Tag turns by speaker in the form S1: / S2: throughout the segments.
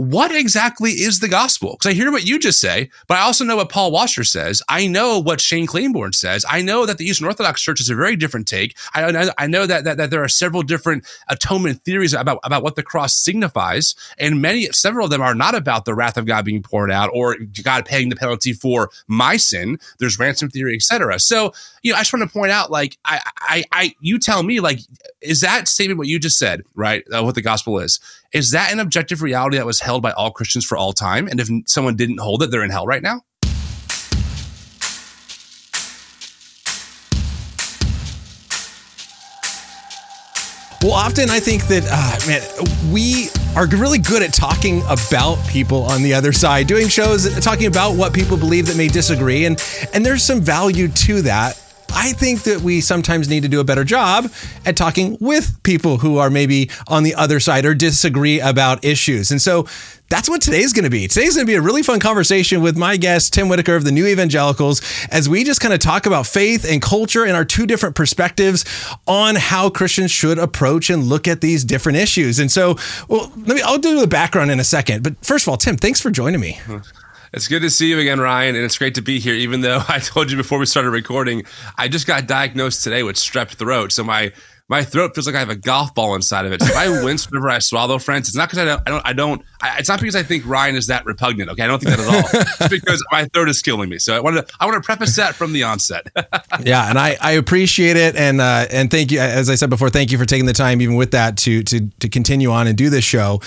S1: what exactly is the gospel? Because I hear what you just say, but I also know what Paul Washer says. I know what Shane Claiborne says. I know that the Eastern Orthodox Church is a very different take. I, I know that, that, that there are several different atonement theories about, about what the cross signifies, and many several of them are not about the wrath of God being poured out or God paying the penalty for my sin. There's ransom theory, etc. So you know, I just want to point out, like, I, I, I, you tell me, like, is that statement what you just said, right? Uh, what the gospel is? Is that an objective reality that was held by all Christians for all time? And if someone didn't hold it, they're in hell right now?
S2: Well, often I think that, uh, man, we are really good at talking about people on the other side, doing shows, talking about what people believe that may disagree. And, and there's some value to that. I think that we sometimes need to do a better job at talking with people who are maybe on the other side or disagree about issues. And so that's what today's going to be. Today's going to be a really fun conversation with my guest, Tim Whitaker of the New Evangelicals, as we just kind of talk about faith and culture and our two different perspectives on how Christians should approach and look at these different issues. And so, well, let me, I'll do the background in a second. But first of all, Tim, thanks for joining me.
S1: It's good to see you again, Ryan, and it's great to be here. Even though I told you before we started recording, I just got diagnosed today with strep throat, so my my throat feels like I have a golf ball inside of it. So if I wince whenever I swallow, friends, it's not because I don't, I don't, I don't, I, it's not because I think Ryan is that repugnant. Okay, I don't think that at all. it's because my throat is killing me. So I want to, I want to preface that from the onset.
S2: yeah, and I, I appreciate it, and uh, and thank you, as I said before, thank you for taking the time, even with that, to to to continue on and do this show.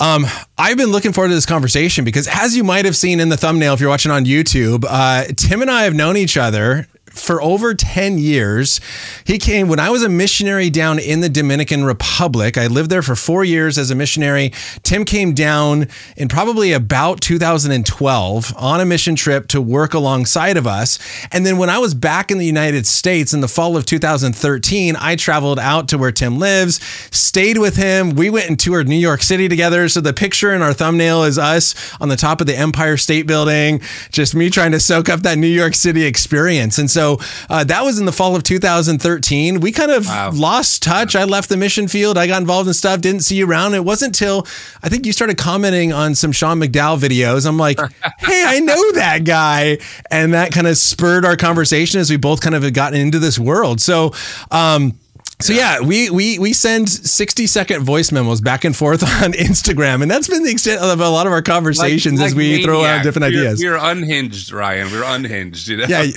S2: Um, I've been looking forward to this conversation because, as you might have seen in the thumbnail, if you're watching on YouTube, uh, Tim and I have known each other for over 10 years. He came when I was a missionary down in the Dominican Republic. I lived there for four years as a missionary. Tim came down in probably about 2012 on a mission trip to work alongside of us. And then when I was back in the United States in the fall of 2013, I traveled out to where Tim lives, stayed with him. We went and toured New York City together. So the picture in our thumbnail is us on the top of the Empire State Building, just me trying to soak up that New York City experience. And so so uh, that was in the fall of 2013. We kind of wow. lost touch. I left the mission field. I got involved in stuff. Didn't see you around. It wasn't until I think you started commenting on some Sean McDowell videos. I'm like, hey, I know that guy, and that kind of spurred our conversation as we both kind of had gotten into this world. So. Um, so yeah, we we we send 60 second voice memos back and forth on Instagram, and that's been the extent of a lot of our conversations like, like as we maniac. throw out different
S1: we're,
S2: ideas.
S1: We're unhinged, Ryan. We're unhinged. You know?
S2: Yeah,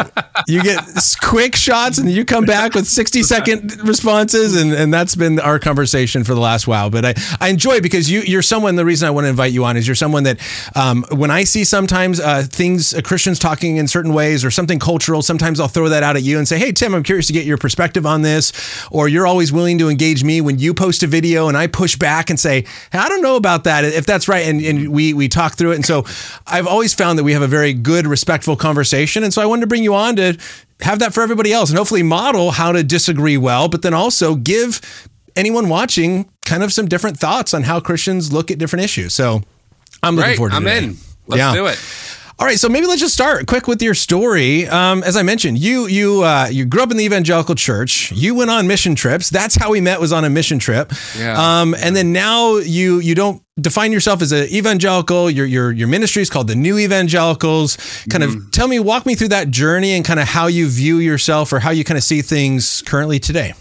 S2: you get quick shots, and you come back with 60 second responses, and, and that's been our conversation for the last while. But I I enjoy it because you you're someone. The reason I want to invite you on is you're someone that um, when I see sometimes uh, things uh, Christians talking in certain ways or something cultural, sometimes I'll throw that out at you and say, Hey Tim, I'm curious to get your perspective on this, or you're always willing to engage me when you post a video and I push back and say, hey, I don't know about that, if that's right. And, and we, we talk through it. And so I've always found that we have a very good, respectful conversation. And so I wanted to bring you on to have that for everybody else and hopefully model how to disagree well, but then also give anyone watching kind of some different thoughts on how Christians look at different issues. So I'm looking forward to it.
S1: I'm in. Let's yeah. do it.
S2: All right, so maybe let's just start quick with your story. Um, as I mentioned, you you uh, you grew up in the evangelical church. You went on mission trips. That's how we met. Was on a mission trip. Yeah. Um, and then now you you don't define yourself as an evangelical. Your your your ministry is called the New Evangelicals. Kind mm. of tell me, walk me through that journey and kind of how you view yourself or how you kind of see things currently today.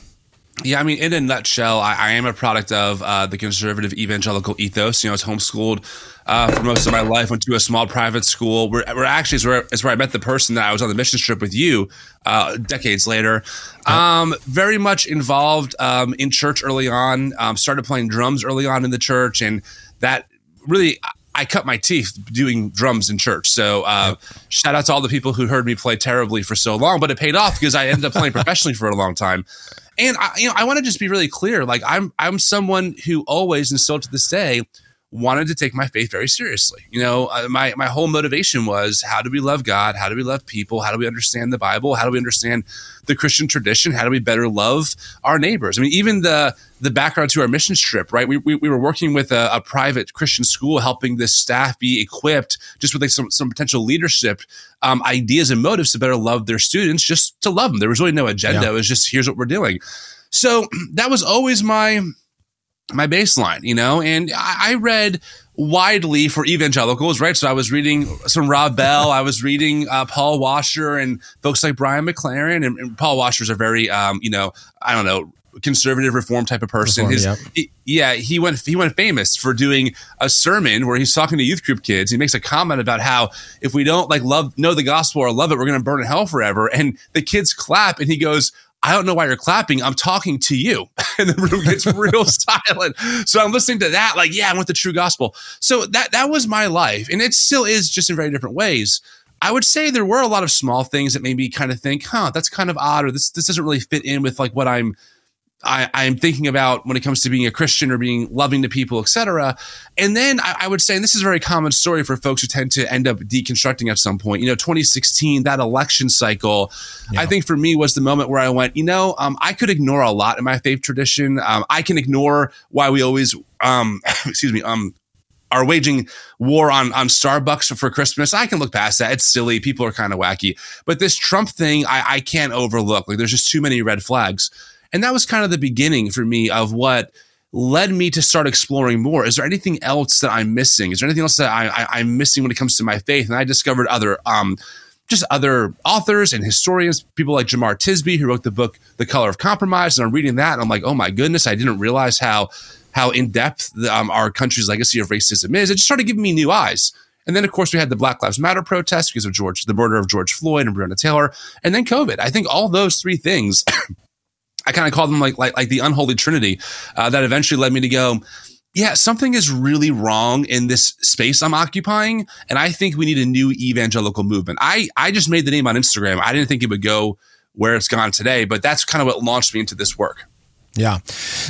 S1: Yeah, I mean, in a nutshell, I, I am a product of uh, the conservative evangelical ethos. You know, I was homeschooled uh, for most of my life. Went to a small private school. Where, where actually is where, is where I met the person that I was on the mission trip with you uh, decades later. Um, very much involved um, in church early on. Um, started playing drums early on in the church, and that really. I cut my teeth doing drums in church. So uh, shout out to all the people who heard me play terribly for so long, but it paid off because I ended up playing professionally for a long time. And I, you know, I want to just be really clear. Like I'm, I'm someone who always, and still to this day, wanted to take my faith very seriously. You know, my my whole motivation was how do we love God? How do we love people? How do we understand the Bible? How do we understand the Christian tradition? How do we better love our neighbors? I mean, even the the background to our mission trip, right? We, we, we were working with a, a, private Christian school, helping this staff be equipped just with like some, some potential leadership um, ideas and motives to better love their students, just to love them. There was really no agenda. Yeah. It was just here's what we're doing. So that was always my my baseline, you know, and I, I read widely for evangelicals, right? So I was reading some Rob Bell, I was reading uh, Paul Washer and folks like Brian McLaren, and, and Paul Washer's a very, um, you know, I don't know, conservative reform type of person.
S2: Reform,
S1: His,
S2: yeah.
S1: he- yeah, he went he went famous for doing a sermon where he's talking to youth group kids. He makes a comment about how if we don't like love know the gospel or love it, we're going to burn in hell forever. And the kids clap, and he goes. I don't know why you're clapping. I'm talking to you. And the room gets real silent. So I'm listening to that, like, yeah, I want the true gospel. So that that was my life. And it still is just in very different ways. I would say there were a lot of small things that made me kind of think, huh, that's kind of odd, or this this doesn't really fit in with like what I'm I, I'm thinking about when it comes to being a Christian or being loving to people, etc. And then I, I would say, and this is a very common story for folks who tend to end up deconstructing at some point. You know, 2016, that election cycle, I think for me was the moment where I went, you know, um, I could ignore a lot in my faith tradition. Um, I can ignore why we always, um, excuse me, um, are waging war on on Starbucks for Christmas. I can look past that. It's silly. People are kind of wacky. But this Trump thing, I, I can't overlook. Like, there's just too many red flags. And that was kind of the beginning for me of what led me to start exploring more. Is there anything else that I'm missing? Is there anything else that I, I'm missing when it comes to my faith? And I discovered other, um, just other authors and historians, people like Jemar Tisby, who wrote the book The Color of Compromise. And I'm reading that, and I'm like, oh my goodness, I didn't realize how how in depth um, our country's legacy of racism is. It just started giving me new eyes. And then, of course, we had the Black Lives Matter protests because of George, the murder of George Floyd and Breonna Taylor, and then COVID. I think all those three things I kind of call them like like like the unholy trinity uh, that eventually led me to go. Yeah, something is really wrong in this space I'm occupying, and I think we need a new evangelical movement. I I just made the name on Instagram. I didn't think it would go where it's gone today, but that's kind of what launched me into this work.
S2: Yeah,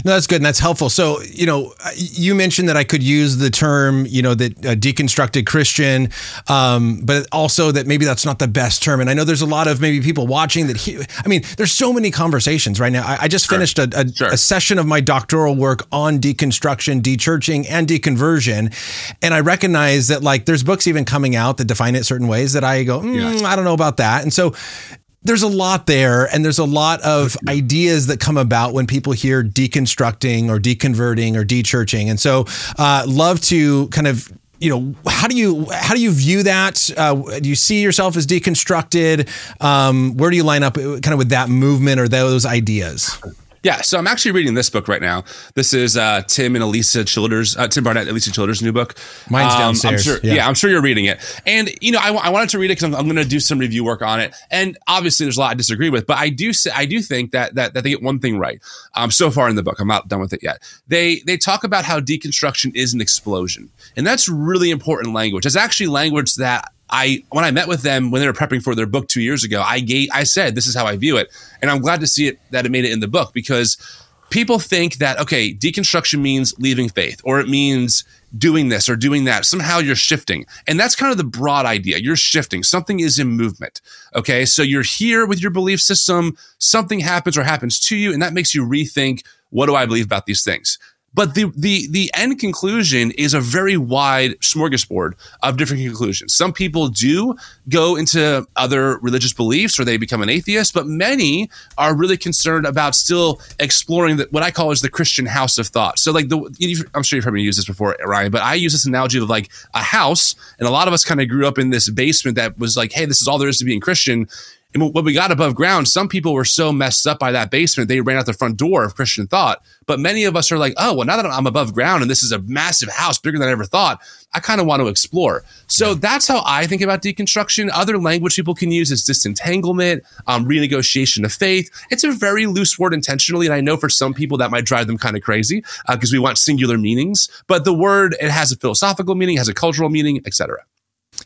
S2: no, that's good and that's helpful. So, you know, you mentioned that I could use the term, you know, that uh, deconstructed Christian, um, but also that maybe that's not the best term. And I know there's a lot of maybe people watching that. He, I mean, there's so many conversations right now. I, I just finished a, a,
S1: Sure.
S2: a session of my doctoral work on deconstruction, dechurching, and deconversion, and I recognize that like there's books even coming out that define it certain ways that I go, mm, I don't know about that, and so there's a lot there and there's a lot of ideas that come about when people hear deconstructing or deconverting or dechurching. And so uh, love to kind of you know how do you how do you view that? Uh, do you see yourself as deconstructed? Um, where do you line up uh, kind of with that movement or those ideas
S1: Yeah, so I'm actually reading this book right now. This is uh, Tim and Alisa Childers, uh, Tim Barnett, Alisa Childers' new book.
S2: Mine's
S1: Um,
S2: downstairs,
S1: I'm sure,
S2: yeah.
S1: yeah. I'm sure you're reading it. And you know, I, I wanted to read it because I'm, I'm going to do some review work on it. And obviously, there's a lot I disagree with, but I do say, I do think that that, that they get one thing right. Um, so far in the book, I'm not done with it yet. They they talk about how deconstruction is an explosion, and that's really important language. It's actually language that I when I met with them when they were prepping for their book two years ago, I gave I said this is how I view it, and I'm glad to see it that it made it in the book because people think that okay, deconstruction means leaving faith or it means doing this or doing that. Somehow you're shifting, and that's kind of the broad idea. You're shifting. Something is in movement. Okay, so you're here with your belief system. Something happens or happens to you, and that makes you rethink what do I believe about these things. But the the the end conclusion is a very wide smorgasbord of different conclusions. Some people do go into other religious beliefs or they become an atheist, but many are really concerned about still exploring the, what I call is the Christian house of thought. So like the I'm sure you've heard me use this before, Ryan, but I use this analogy of like a house, and a lot of us kind of grew up in this basement that was like, hey, this is all there is to being Christian. And when we got above ground, some people were so messed up by that basement, they ran out the front door of Christian thought. But many of us are like, oh, well, now that I'm above ground and this is a massive house, bigger than I ever thought, I kind of want to explore. So that's how I think about deconstruction. Other language people can use is disentanglement, um, renegotiation of faith. It's a very loose word intentionally. And I know for some people that might drive them kind of crazy because we want singular meanings. But the word, it has a philosophical meaning, has a cultural meaning, etc.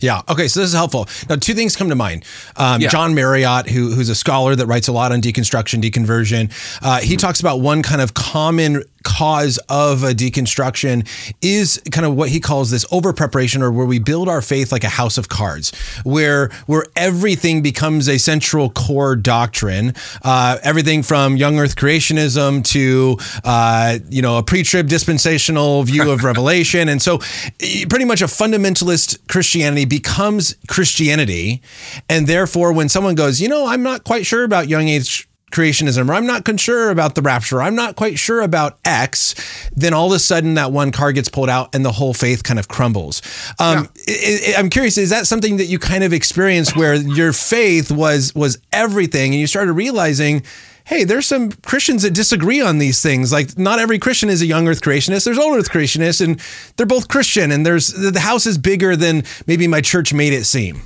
S2: Yeah. Okay. So this is helpful. Now, two things come to mind. Um,
S1: Yeah.
S2: John Marriott, who, who's a scholar that writes a lot on deconstruction, deconversion, uh, he talks about one kind of common cause of a deconstruction is kind of what he calls this over preparation, or where we build our faith like a house of cards, where where everything becomes a central core doctrine. Uh, everything from young Earth creationism to uh, you know a pre-trib dispensational view of Revelation, and so eh, pretty much a fundamentalist Christianity becomes Christianity, and therefore when someone goes, you know, I'm not quite sure about young age creationism or I'm not sure about the rapture, I'm not quite sure about X, then all of a sudden that one card gets pulled out and the whole faith kind of crumbles. Um, yeah. I, am curious, is that something that you kind of experienced where your faith was was everything and you started realizing hey, there's some Christians that disagree on these things. Like, not every Christian is a young earth creationist. There's old earth creationists, and they're both Christian, and there's the house is bigger than maybe my church made it seem.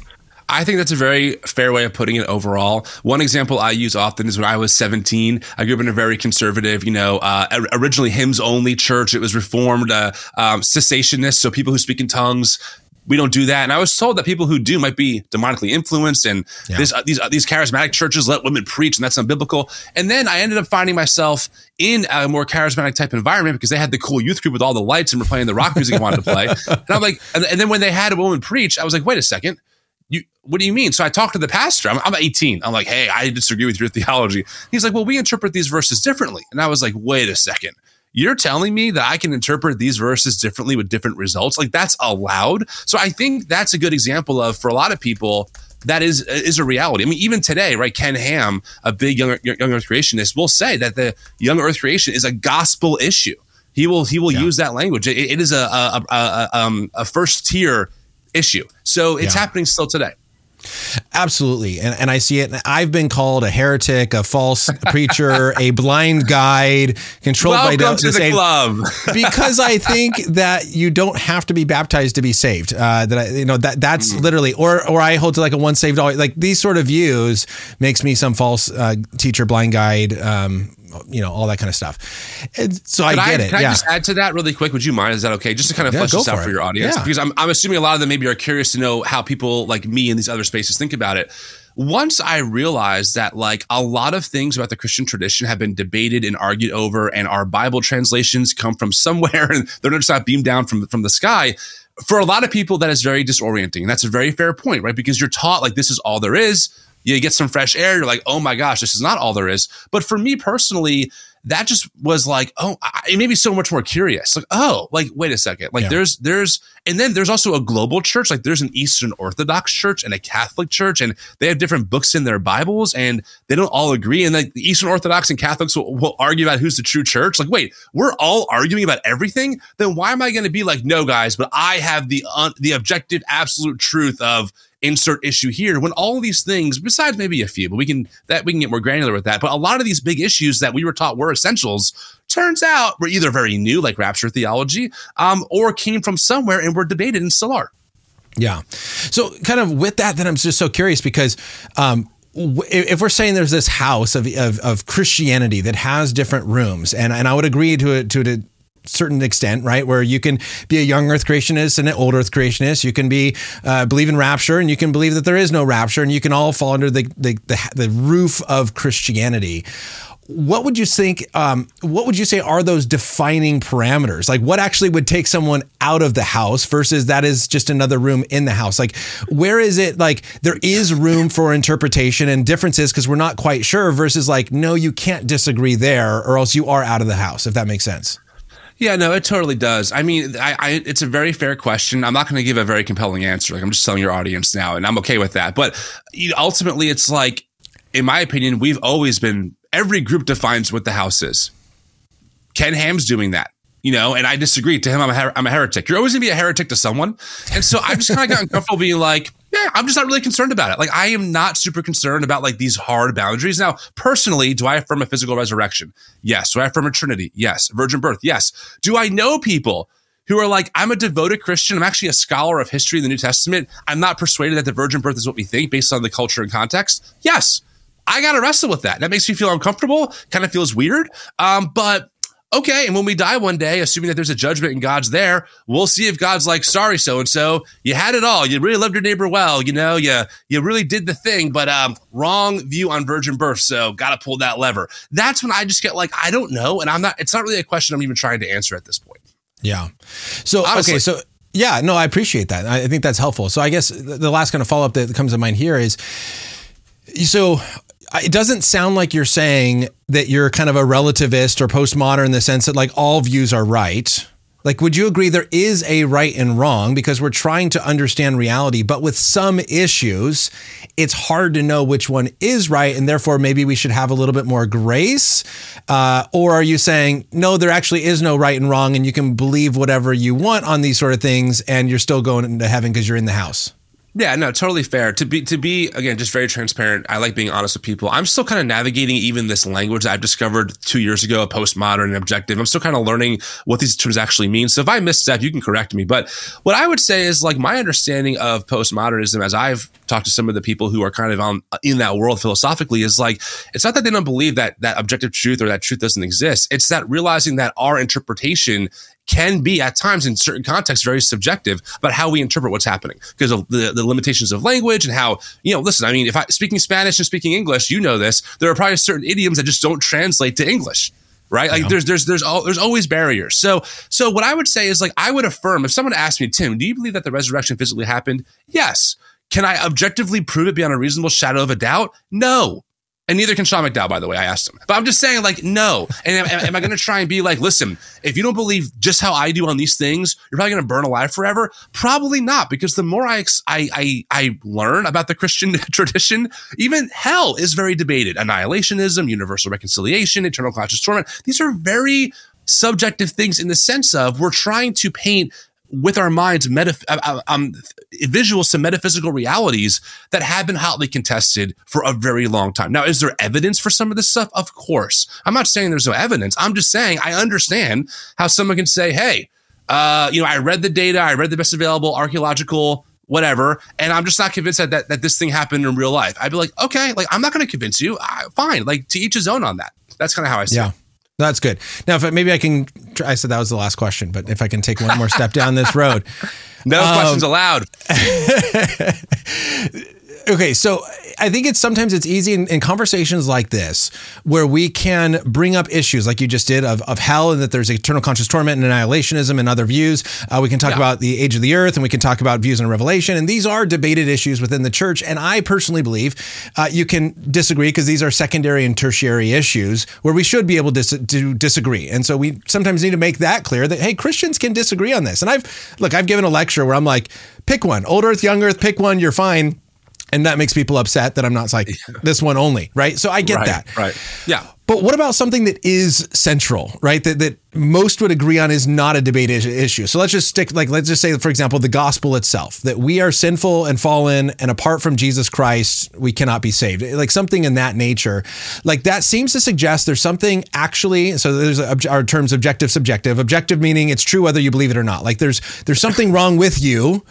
S1: I think that's a very fair way of putting it overall. One example I use often is when I was 17. I grew up in a very conservative, you know, uh, originally hymns only church. It was reformed, uh, um, cessationist. So people who speak in tongues, we don't do that. And I was told that people who do might be demonically influenced, and yeah. this, uh, these uh, these charismatic churches let women preach, and that's unbiblical. And then I ended up finding myself in a more charismatic type environment because they had the cool youth group with all the lights and were playing the rock music I wanted to play. And I'm like, and, and then when they had a woman preach, I was like, wait a second you what do you mean? So I talked to the pastor. I'm, I'm 18. I'm like, hey, I disagree with your theology. He's like, well, we interpret these verses differently. And I was like, wait a second. You're telling me that I can interpret these verses differently with different results? Like that's allowed. So I think that's a good example of for a lot of people that is is a reality. I mean, even today, right? Ken Ham, a big young, young Earth creationist, will say that the young Earth creation is a gospel issue. He will he will yeah. use that language. it, it is a a, a, a, um, a first tier issue. So it's yeah. happening still today.
S2: Absolutely. And, and I see it. I've been called a heretic, a false preacher, a blind guide, controlled
S1: Welcome
S2: by
S1: to the club.
S2: because I think that you don't have to be baptized to be saved. Uh, that I, you know, that that's mm. literally, or, or I hold to like a one saved, all like these sort of views makes me some false uh, teacher, blind guide, um, you know, all that kind of stuff. And so I get I,
S1: it. Can
S2: yeah.
S1: I just add to that really quick? Would you mind? Is that okay? Just to kind of yeah, flesh this out for, for your audience, yeah. because I'm, I'm assuming a lot of them maybe are curious to know how people like me in these other spaces think about it. Once I realized that like a lot of things about the Christian tradition have been debated and argued over, and our Bible translations come from somewhere, and they're not just not beamed down from from the sky for a lot of people, that is very disorienting. And that's a very fair point, right? Because you're taught like this is all there is you get some fresh air. You're like, oh my gosh, this is not all there is. But for me personally, that just was like, oh, it made me so much more curious. Like, oh, like wait a second, like yeah. there's there's and then there's also a global church. Like there's an Eastern Orthodox church and a Catholic church, and they have different books in their Bibles, and they don't all agree. And like the Eastern Orthodox and Catholics will, will argue about who's the true church. Like, wait, we're all arguing about everything. Then why am I going to be like, no, guys, but I have the un- the objective, absolute truth of insert issue here when all these things besides maybe a few but we can that we can get more granular with that. But a lot of these big issues that we were taught were essentials turns out were either very new like rapture theology um, or came from somewhere and were debated still are.
S2: Yeah. So kind of with that then i'm just so curious because um, if we're saying there's this house of, of, of, Christianity that has different rooms, and, and I would agree to it to, to certain extent, right? Where you can be a young Earth creationist and an old Earth creationist. You can be uh, believe in rapture, and you can believe that there is no rapture, and you can all fall under the the, the, the roof of Christianity. What would you think? Um, what would you say are those defining parameters? Like, what actually would take someone out of the house versus that is just another room in the house? Like, where is it? Like, there is room for interpretation and differences because we're not quite sure. Versus, like, no, you can't disagree there, or else you are out of the house. If that makes sense.
S1: Yeah, no, it totally does. I mean, I, I it's a very fair question. I'm not going to give a very compelling answer. Like I'm just telling your audience now, and I'm okay with that. But ultimately, it's like, in my opinion, we've always been. Every group defines what the house is. Ken Ham's doing that you know, and I disagree. To him, I'm a, her- I'm a heretic. You're always gonna be a heretic to someone, and so I've just kind of gotten comfortable being like, yeah, I'm just not really concerned about it. Like, I am not super concerned about like these hard boundaries. Now, personally, do I affirm a physical resurrection? Yes. Do I affirm a Trinity? Yes. Virgin birth? Yes. Do I know people? Who are like, I'm a devoted Christian. I'm actually a scholar of history in the New Testament. I'm not persuaded that the virgin birth is what we think based on the culture and context. Yes, I got to wrestle with that. That makes me feel uncomfortable, kind of feels weird. Um, but okay. And when we die one day, assuming that there's a judgment and God's there, we'll see if God's like, sorry, so and so, you had it all. You really loved your neighbor well. You know, you you really did the thing, but um, wrong view on virgin birth. So got to pull that lever. That's when I just get like, I don't know, and I'm not. It's not really a question I'm even trying to answer at this point.
S2: Yeah. So Honestly, okay, so. Yeah, no, I appreciate that. I think that's helpful. So I guess the last kind of follow up that comes to mind here is so it doesn't sound like you're saying that you're kind of a relativist or postmodern in the sense that like all views are right. Like, would you agree there is a right and wrong because we're trying to understand reality, but with some issues, it's hard to know which one is right, and therefore maybe we should have a little bit more grace? Uh, or are you saying, no, there actually is no right and wrong, and you can believe whatever you want on these sort of things, and you're still going into heaven because you're in the house?
S1: Yeah, no, totally fair. To be to be again just very transparent. I like being honest with people. I'm still kind of navigating even this language I've discovered two years ago, A postmodern and objective. I'm still kind of learning what these terms actually mean. So if I misstep, you can correct me. But what I would say is like my understanding of postmodernism, as I've talked to some of the people who are kind of on in that world philosophically, is like it's not that they don't believe that that objective truth or that truth doesn't exist. It's that realizing that our interpretation can be at times in certain contexts very subjective about how we interpret what's happening because of the, the limitations of language and how you know listen i mean if i speaking spanish and speaking english you know this there are probably certain idioms that just don't translate to english right? Like there's there's there's all, there's always barriers. So so what i would say is like i would affirm if someone asked me tim do you believe that the resurrection physically happened? Yes. Can i objectively prove it beyond a reasonable shadow of a doubt? No and neither can Sean McDowell, by the way. I asked him. But I'm just saying, like, no. And am, am I going to try and be like, listen, if you don't believe just how I do on these things, you're probably going to burn alive forever? Probably not, because the more I, I, I, I learn about the Christian tradition, even hell is very debated. Annihilationism, universal reconciliation, eternal conscious torment. These are very subjective things in the sense of we're trying to paint with our minds metaph- uh, uh, um, visuals to metaphysical realities that have been hotly contested for a very long time. Now, is there evidence for some of this stuff? Of course. I'm not saying there's no evidence. I'm just saying I understand how someone can say, hey, uh, you know, I read the data, I read the best available archaeological whatever, and I'm just not convinced that, that, that this thing happened in real life. I'd be like, okay, like I'm not going to convince you. I, fine, like to each his own on that. That's kind of how I see yeah. it.
S2: That's good. Now, if I, maybe I can, I said that was the last question, but if I can take one more step down this road.
S1: No um, questions allowed.
S2: okay, so I think it's sometimes it's easy in, in, conversations like this where we can bring up issues like you just did of, of hell and that there's eternal conscious torment and annihilationism and other views. Uh, we can talk yeah. about the age of the earth and we can talk about views on Revelation. And these are debated issues within the church. And I personally believe uh, you can disagree because these are secondary and tertiary issues where we should be able to, to disagree. And so we sometimes need to make that clear that, hey, Christians can disagree on this. And I've, look, I've given a lecture where I'm like, pick one, old earth, young earth, pick one, you're fine and that makes people upset that I'm not like this one only, right? So I get
S1: right,
S2: that.
S1: Right. Yeah.
S2: But what about something that is central, right? That that most would agree on is not a debate issue. So let's just stick like let's just say for example the gospel itself that we are sinful and fallen and apart from Jesus Christ we cannot be saved. Like something in that nature. Like that seems to suggest there's something actually so there's our terms objective subjective. Objective meaning it's true whether you believe it or not. Like there's there's something wrong with you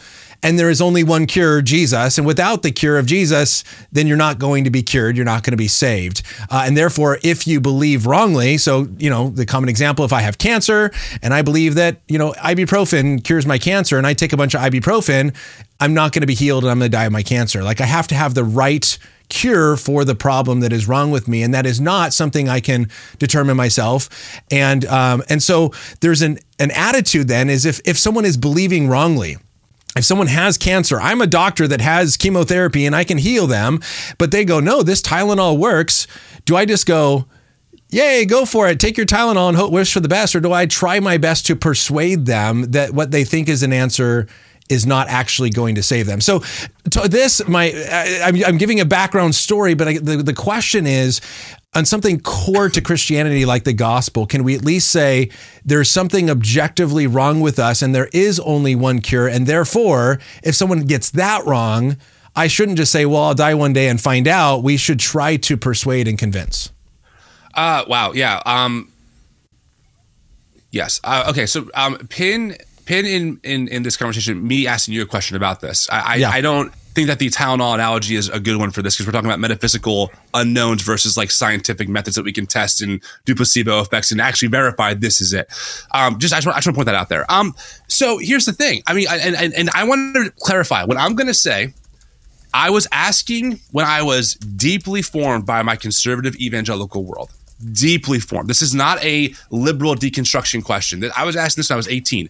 S2: and there is only one cure, Jesus. And without the cure of Jesus, then you're not going to be cured. You're not going to be saved. Uh, and therefore, if you believe wrongly, so, you know, the common example, if I have cancer and I believe that, you know, ibuprofen cures my cancer and I take a bunch of ibuprofen, I'm not going to be healed and I'm going to die of my cancer. Like I have to have the right cure for the problem that is wrong with me, and that is not something I can determine myself. And um, and so there's an an attitude then is if if someone is believing wrongly, if someone has cancer, I'm a doctor that has chemotherapy and I can heal them, but they go, no, this Tylenol works. Do I just go, yay, go for it, take your Tylenol and hope, wish for the best? Or do I try my best to persuade them that what they think is an answer is not actually going to save them? So, to this, my, I, am giving a background story, but I, the, the question is, on something core to Christianity like the gospel, can we at least say there's something objectively wrong with us and there is only one cure? And therefore, if someone gets that wrong, I shouldn't just say, well, I'll die one day and find out. We should try to persuade and convince.
S1: Uh, wow. Yeah. Um, yes. Uh, okay. So, um, pin, pin in, in, in this conversation, me asking you a question about this. I, I, yeah. I don't, think that the Tylenol analogy is a good one for this because we're talking about metaphysical unknowns versus like scientific methods that we can test and do placebo effects and actually verify this is it. Um, just I just, want, I just want to point that out there. Um, so here's the thing. I mean, and, and, and I wanted to clarify what I'm going to say. I was asking when I was deeply formed by my conservative evangelical world. Deeply formed. This is not a liberal deconstruction question. I was asking this when I was 18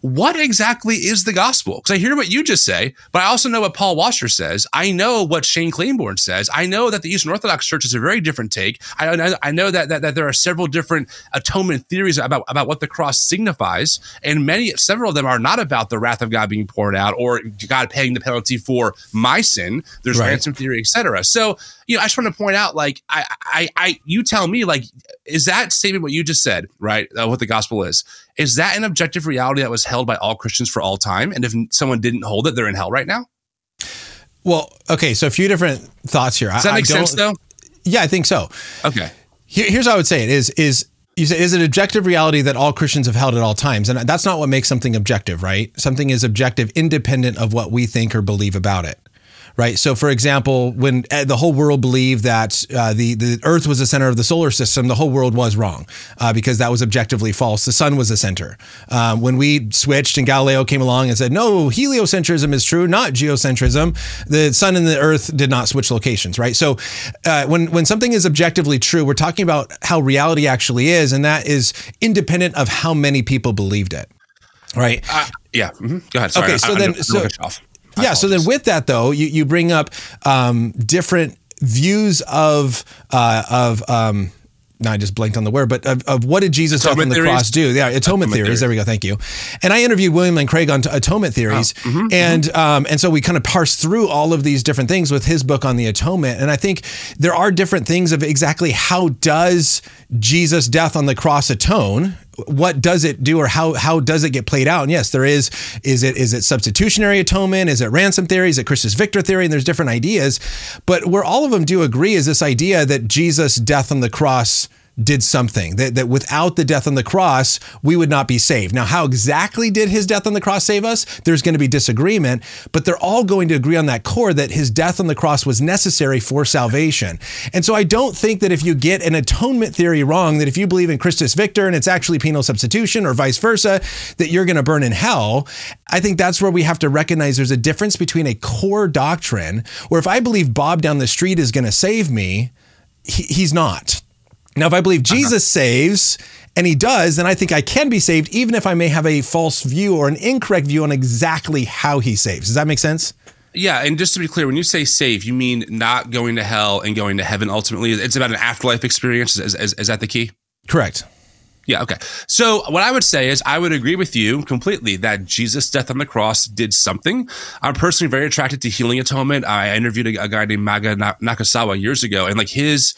S1: what exactly is the gospel? Because I hear what you just say, but I also know what Paul Washer says. I know what Shane Claiborne says. I know that the Eastern Orthodox Church is a very different take. I, I, know that, that, that there are several different atonement theories about, about what the cross signifies, and many several of them are not about the wrath of God being poured out or God paying the penalty for my sin. There's right. ransom theory, etc. So you know, I just want to point out, like, I, I, I, you tell me, like, is that statement what you just said, right? Uh, what the gospel is? Is that an objective reality that was held by all Christians for all time? And if someone didn't hold it, they're in hell right now.
S2: Well, okay, so a few different thoughts here.
S1: Does that make sense, though?
S2: Yeah, I think so.
S1: Okay.
S2: Here, here's how I would say it: is is you say is it an objective reality that all Christians have held at all times, and that's not what makes something objective, right? Something is objective independent of what we think or believe about it right? So, for example, when uh, the whole world believed that uh, the the Earth was the center of the solar system, the whole world was wrong uh, because that was objectively false. The sun was the center. Um, when we switched and Galileo came along and said, "No, heliocentrism is true, not geocentrism," the sun and the Earth did not switch locations, right? So, uh, when when something is objectively true, we're talking about how reality actually is, and that is independent of how many people believed it right?
S1: Uh, yeah. Mm-hmm. Go ahead. Sorry.
S2: Okay. So I, then, so, yeah. So then, with that though, you you bring up um, different views of uh, of um, now I just blanked on the word, but of, of what did Jesus on the theories? cross do? Yeah, atonement, atonement theories. theories. There we go. Thank you. And I interviewed William Lane Craig on atonement theories, oh, mm-hmm, and mm-hmm. Um, and so we kind of parse through all of these different things with his book on the atonement. And I think there are different things of exactly how does Jesus' death on the cross atone what does it do or how how does it get played out? And yes there is is it is it substitutionary atonement? Is it ransom theory? Is it christus victor theory? And there's different ideas. But where all of them do agree is this idea that jesus death on the cross did something that, that without the death on the cross, we would not be saved. Now, how exactly did his death on the cross save us? There's going to be disagreement, but they're all going to agree on that core that his death on the cross was necessary for salvation. And so I don't think that if you get an atonement theory wrong, that if you believe in Christus Victor and it's actually penal substitution or vice versa, that you're going to burn in hell. I think that's where we have to recognize there's a difference between a core doctrine where if I believe Bob down the street is going to save me, he, he's not. Now, if I believe uh-huh. Jesus uh-huh. saves, and he does, then I think I can be saved, even if I may have a false view or an incorrect view on exactly how he saves. Does that make sense?
S1: Yeah, and just to be clear, when you say save, you mean not going to hell and going to heaven ultimately? It's about an afterlife experience. Is, is, is that the key?
S2: Correct.
S1: Yeah, okay. So what I would say is I would agree with you completely that Jesus' death on the cross did something. I'm personally very attracted to healing atonement. I interviewed a, a guy named Mako Nagasawa years ago, and like his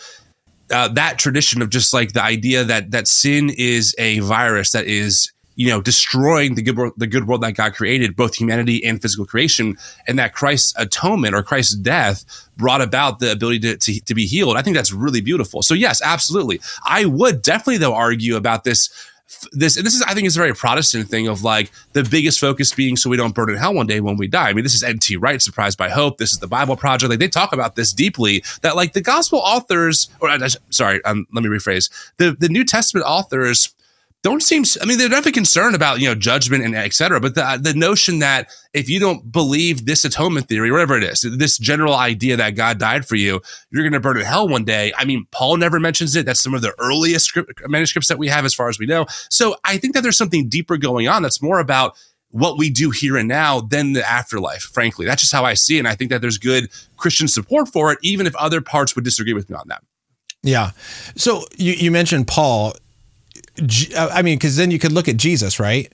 S1: uh, that tradition of just like the idea that that sin is a virus that is you know destroying the good world, the good world that God created, both humanity and physical creation, and that Christ's atonement or Christ's death brought about the ability to, to, to be healed. I think that's really beautiful. So yes, absolutely. I would definitely though argue about this this and this is I think is a very Protestant thing of like the biggest focus being so we don't burn in hell one day when we die. I mean, this is N.T. Wright, Surprised by Hope. This is the Bible Project. Like they talk about this deeply. That like the gospel authors, or uh, sorry, um, let me rephrase the the New Testament authors don't seem i mean they're definitely concerned about you know judgment and et cetera but the, uh, the notion that if you don't believe this atonement theory whatever it is this general idea that god died for you you're going to burn in hell one day. I mean paul never mentions it. That's some of the earliest script, manuscripts that we have as far as we know. So i think that there's something deeper going on that's more about what we do here and now than the afterlife frankly. That's just how i see it and i think that there's good christian support for it even if other parts would disagree with me on that.
S2: Yeah. So you, you mentioned paul I mean, because then you could look at Jesus, right?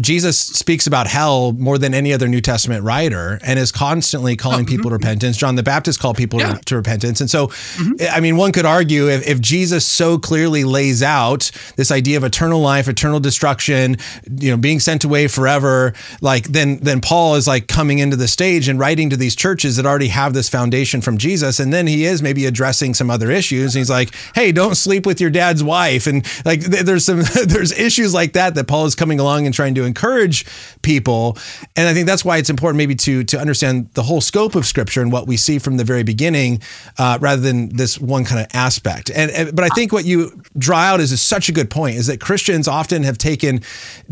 S2: Jesus speaks about hell more than any other New Testament writer and is constantly calling oh, people to repentance. John the Baptist called people yeah. to, to, repentance. And so, mm-hmm. I mean, one could argue if, if, Jesus so clearly lays out this idea of eternal life, eternal destruction, you know, being sent away forever, like then, then Paul is like coming into the stage and writing to these churches that already have this foundation from Jesus. And then he is maybe addressing some other issues. And he's like, Hey, don't sleep with your dad's wife. And like, there's some, there's issues like that that Paul is coming along and trying to encourage people. And I think that's why it's important maybe to to understand the whole scope of Scripture and what we see from the very beginning, uh, rather than this one kind of aspect. And, and but I think what you draw out is, is such a good point: is that Christians often have taken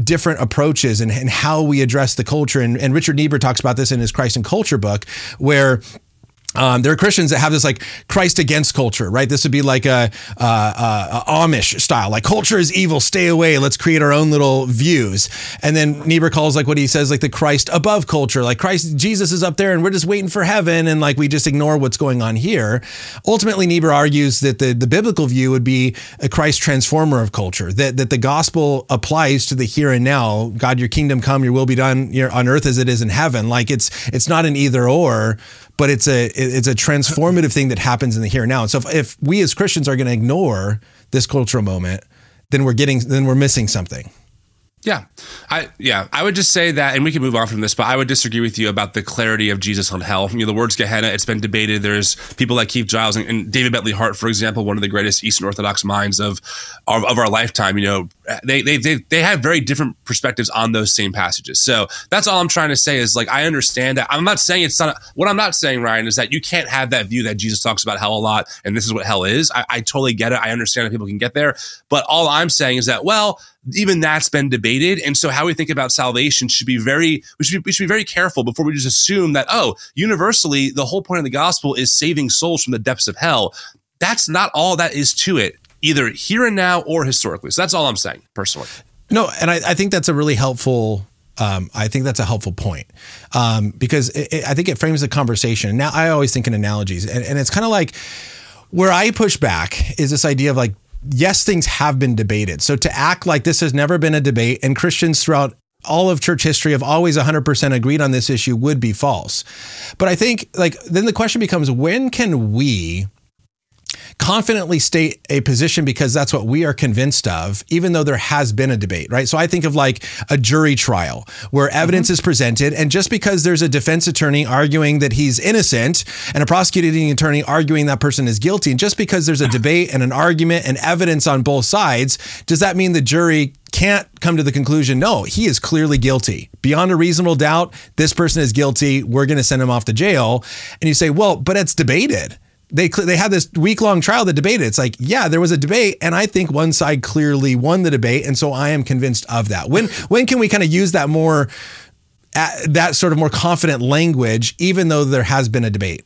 S2: different approaches and how we address the culture. And, and Richard Niebuhr talks about this in his Christ and Culture book, where um, there are Christians that have this like Christ against culture, right? This would be like a, a, a, Amish style, like culture is evil, stay away. Let's create our own little views. And then Niebuhr calls like what he says like the Christ above culture, like Christ Jesus is up there and we're just waiting for heaven, and like we just ignore what's going on here. Ultimately, Niebuhr argues that the the biblical view would be a Christ transformer of culture, that that the gospel applies to the here and now. God, your kingdom come, your will be done on earth as it is in heaven. Like it's it's not an either or but it's a it's a transformative thing that happens in the here and now. And so if, if we as Christians are going to ignore this cultural moment, then we're getting then we're missing something.
S1: Yeah, I yeah I would just say that, and we can move on from this, but I would disagree with you about the clarity of Jesus on hell. You know, the words Gehenna. It's been debated. There's people like Keith Giles and, and David Bentley Hart, for example, one of the greatest Eastern Orthodox minds of of, of our lifetime. You know, they, they they they have very different perspectives on those same passages. So that's all I'm trying to say is like I understand that. I'm not saying it's not. What I'm not saying, Ryan, is that you can't have that view that Jesus talks about hell a lot, and this is what hell is. I, I totally get it. I understand that people can get there, but all I'm saying is that well even that's been debated. And so how we think about salvation should be very, we should be, we should be very careful before we just assume that, oh, universally, the whole point of the gospel is saving souls from the depths of hell. That's not all that is to it, either here and now or historically. So that's all I'm saying personally.
S2: No, and I, I think that's a really helpful um, I think that's a helpful point um, because it, it, I think it frames the conversation. Now, I always think in analogies, and, and it's kind of like where I push back is this idea of like yes, things have been debated. So to act like this has never been a debate and Christians throughout all of church history have always 100% agreed on this issue would be false. But I think like then the question becomes when can we confidently state a position because that's what we are convinced of, even though there has been a debate, right? So I think of like a jury trial where evidence mm-hmm. is presented, and just because there's a defense attorney arguing that he's innocent and a prosecuting attorney arguing that person is guilty, and just because there's a debate and an argument and evidence on both sides, does that mean the jury can't come to the conclusion, no, he is clearly guilty. Beyond a reasonable doubt, this person is guilty. We're going to send him off to jail. And you say, well, but it's debated they they had this week long trial that debated. It's like, yeah, there was a debate, and I think one side clearly won the debate, and so I am convinced of that. When when can we kind of use that more, that sort of more confident language, even though there has been a debate?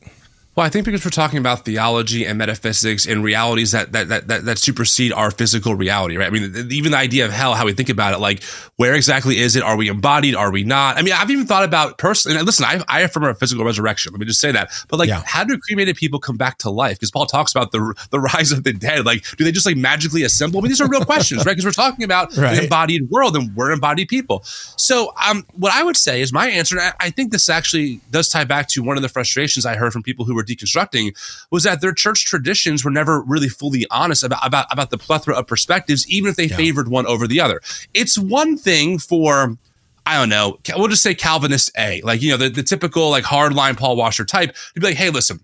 S1: Well, I think because we're talking about theology and metaphysics and realities that that that that, that supersede our physical reality, right? I mean, even the idea of hell, how we think about it, like where exactly is it? Are we embodied? Are we not? I mean, I've even thought about personally. Listen, I, I affirm a physical resurrection. Let me just say that. But like, yeah. how do cremated people come back to life? Because Paul talks about the the rise of the dead. Like, do they just like magically assemble? I mean, these are real questions, right? Because we're talking about right. an embodied world and we're embodied people. So, um, what I would say is my answer. I, I think this actually does tie back to one of the frustrations I heard from people who were were deconstructing was that their church traditions were never really fully honest about about, about the plethora of perspectives, even if they yeah. favored one over the other. It's one thing for I don't know, we'll just say Calvinist A, like, you know, the, the typical like hardline Paul Washer type to be like, hey, listen,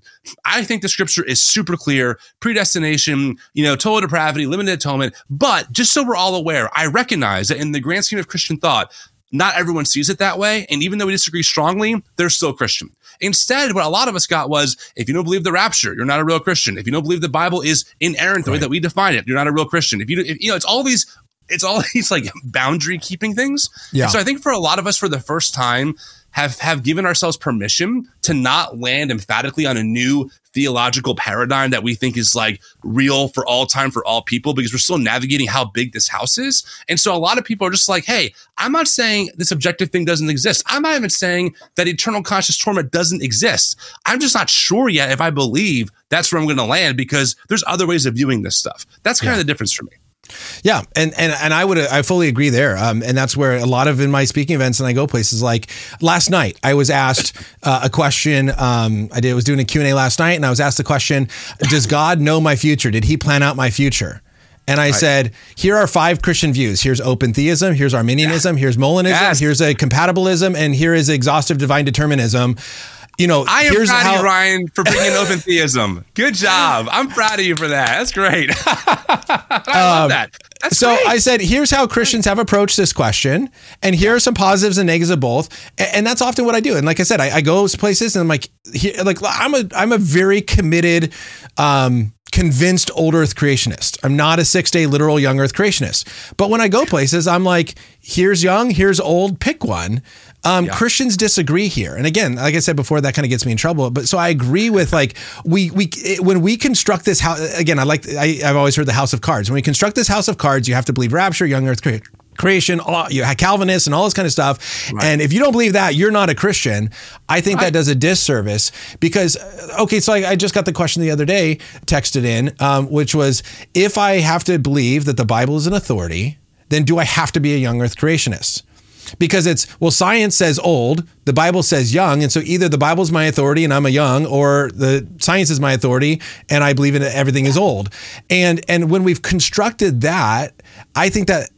S1: I think the scripture is super clear, predestination, you know, total depravity, limited atonement. But just so we're all aware, I recognize that in the grand scheme of Christian thought, not everyone sees it that way. And even though we disagree strongly, they're still Christian. Instead, what a lot of us got was if you don't believe the rapture, you're not a real Christian. If you don't believe the Bible is inerrant the right. way that we define it, you're not a real Christian. If you, if, you know, it's all these it's all these like boundary keeping things. Yeah. And so I think for a lot of us, for the first time, have have given ourselves permission to not land emphatically on a new theological paradigm that we think is like real for all time for all people because we're still navigating how big this house is. And so a lot of people are just like, hey, I'm not saying this objective thing doesn't exist. I'm not even saying that eternal conscious torment doesn't exist. I'm just not sure yet if I believe that's where I'm going to land because there's other ways of viewing this stuff. That's kind yeah. of the difference for me.
S2: Yeah, and and and I would I fully agree there. Um, and that's where a lot of in my speaking events and I go places like last night I was asked uh, a question. Um, I did was doing a Q and A last night, and I was asked the question: Does God know my future? Did He plan out my future? And I right. said, here are five Christian views. Here's open theism. Here's Arminianism. Here's Molinism. Yes. Here's a compatibilism, and here is exhaustive divine determinism you know,
S1: I am proud how- of you, Ryan, for bringing open theism. Good job. I'm proud of you for that. That's great. I love um, that. That's
S2: so
S1: great.
S2: I said, here's how Christians have approached this question, and here are some positives and negatives of both, and, and that's often what I do. And like I said, I, I go places and I'm like, here, like I'm a I'm a very committed um, convinced old earth creationist. I'm not a six day literal young earth creationist. But when I go places, I'm like, here's young, here's old, pick one. Um, yeah. Christians disagree here, and again, like I said before, that kind of gets me in trouble. But so I agree with like we we when we construct this house again. I like I, I've always heard the house of cards. When we construct this house of cards, you have to believe rapture, young earth creation, all, you Calvinists and all this kind of stuff. Right. And if you don't believe that, you're not a Christian. I think right. that does a disservice because, uh, okay, so I, I, just got the question the other day texted in, um, which was if I have to believe that the Bible is an authority, then do I have to be a young earth creationist? because it's well science says old the bible says young and so either the bible's my authority and i'm a young or the science is my authority and i believe in everything is old and and when we've constructed that i think that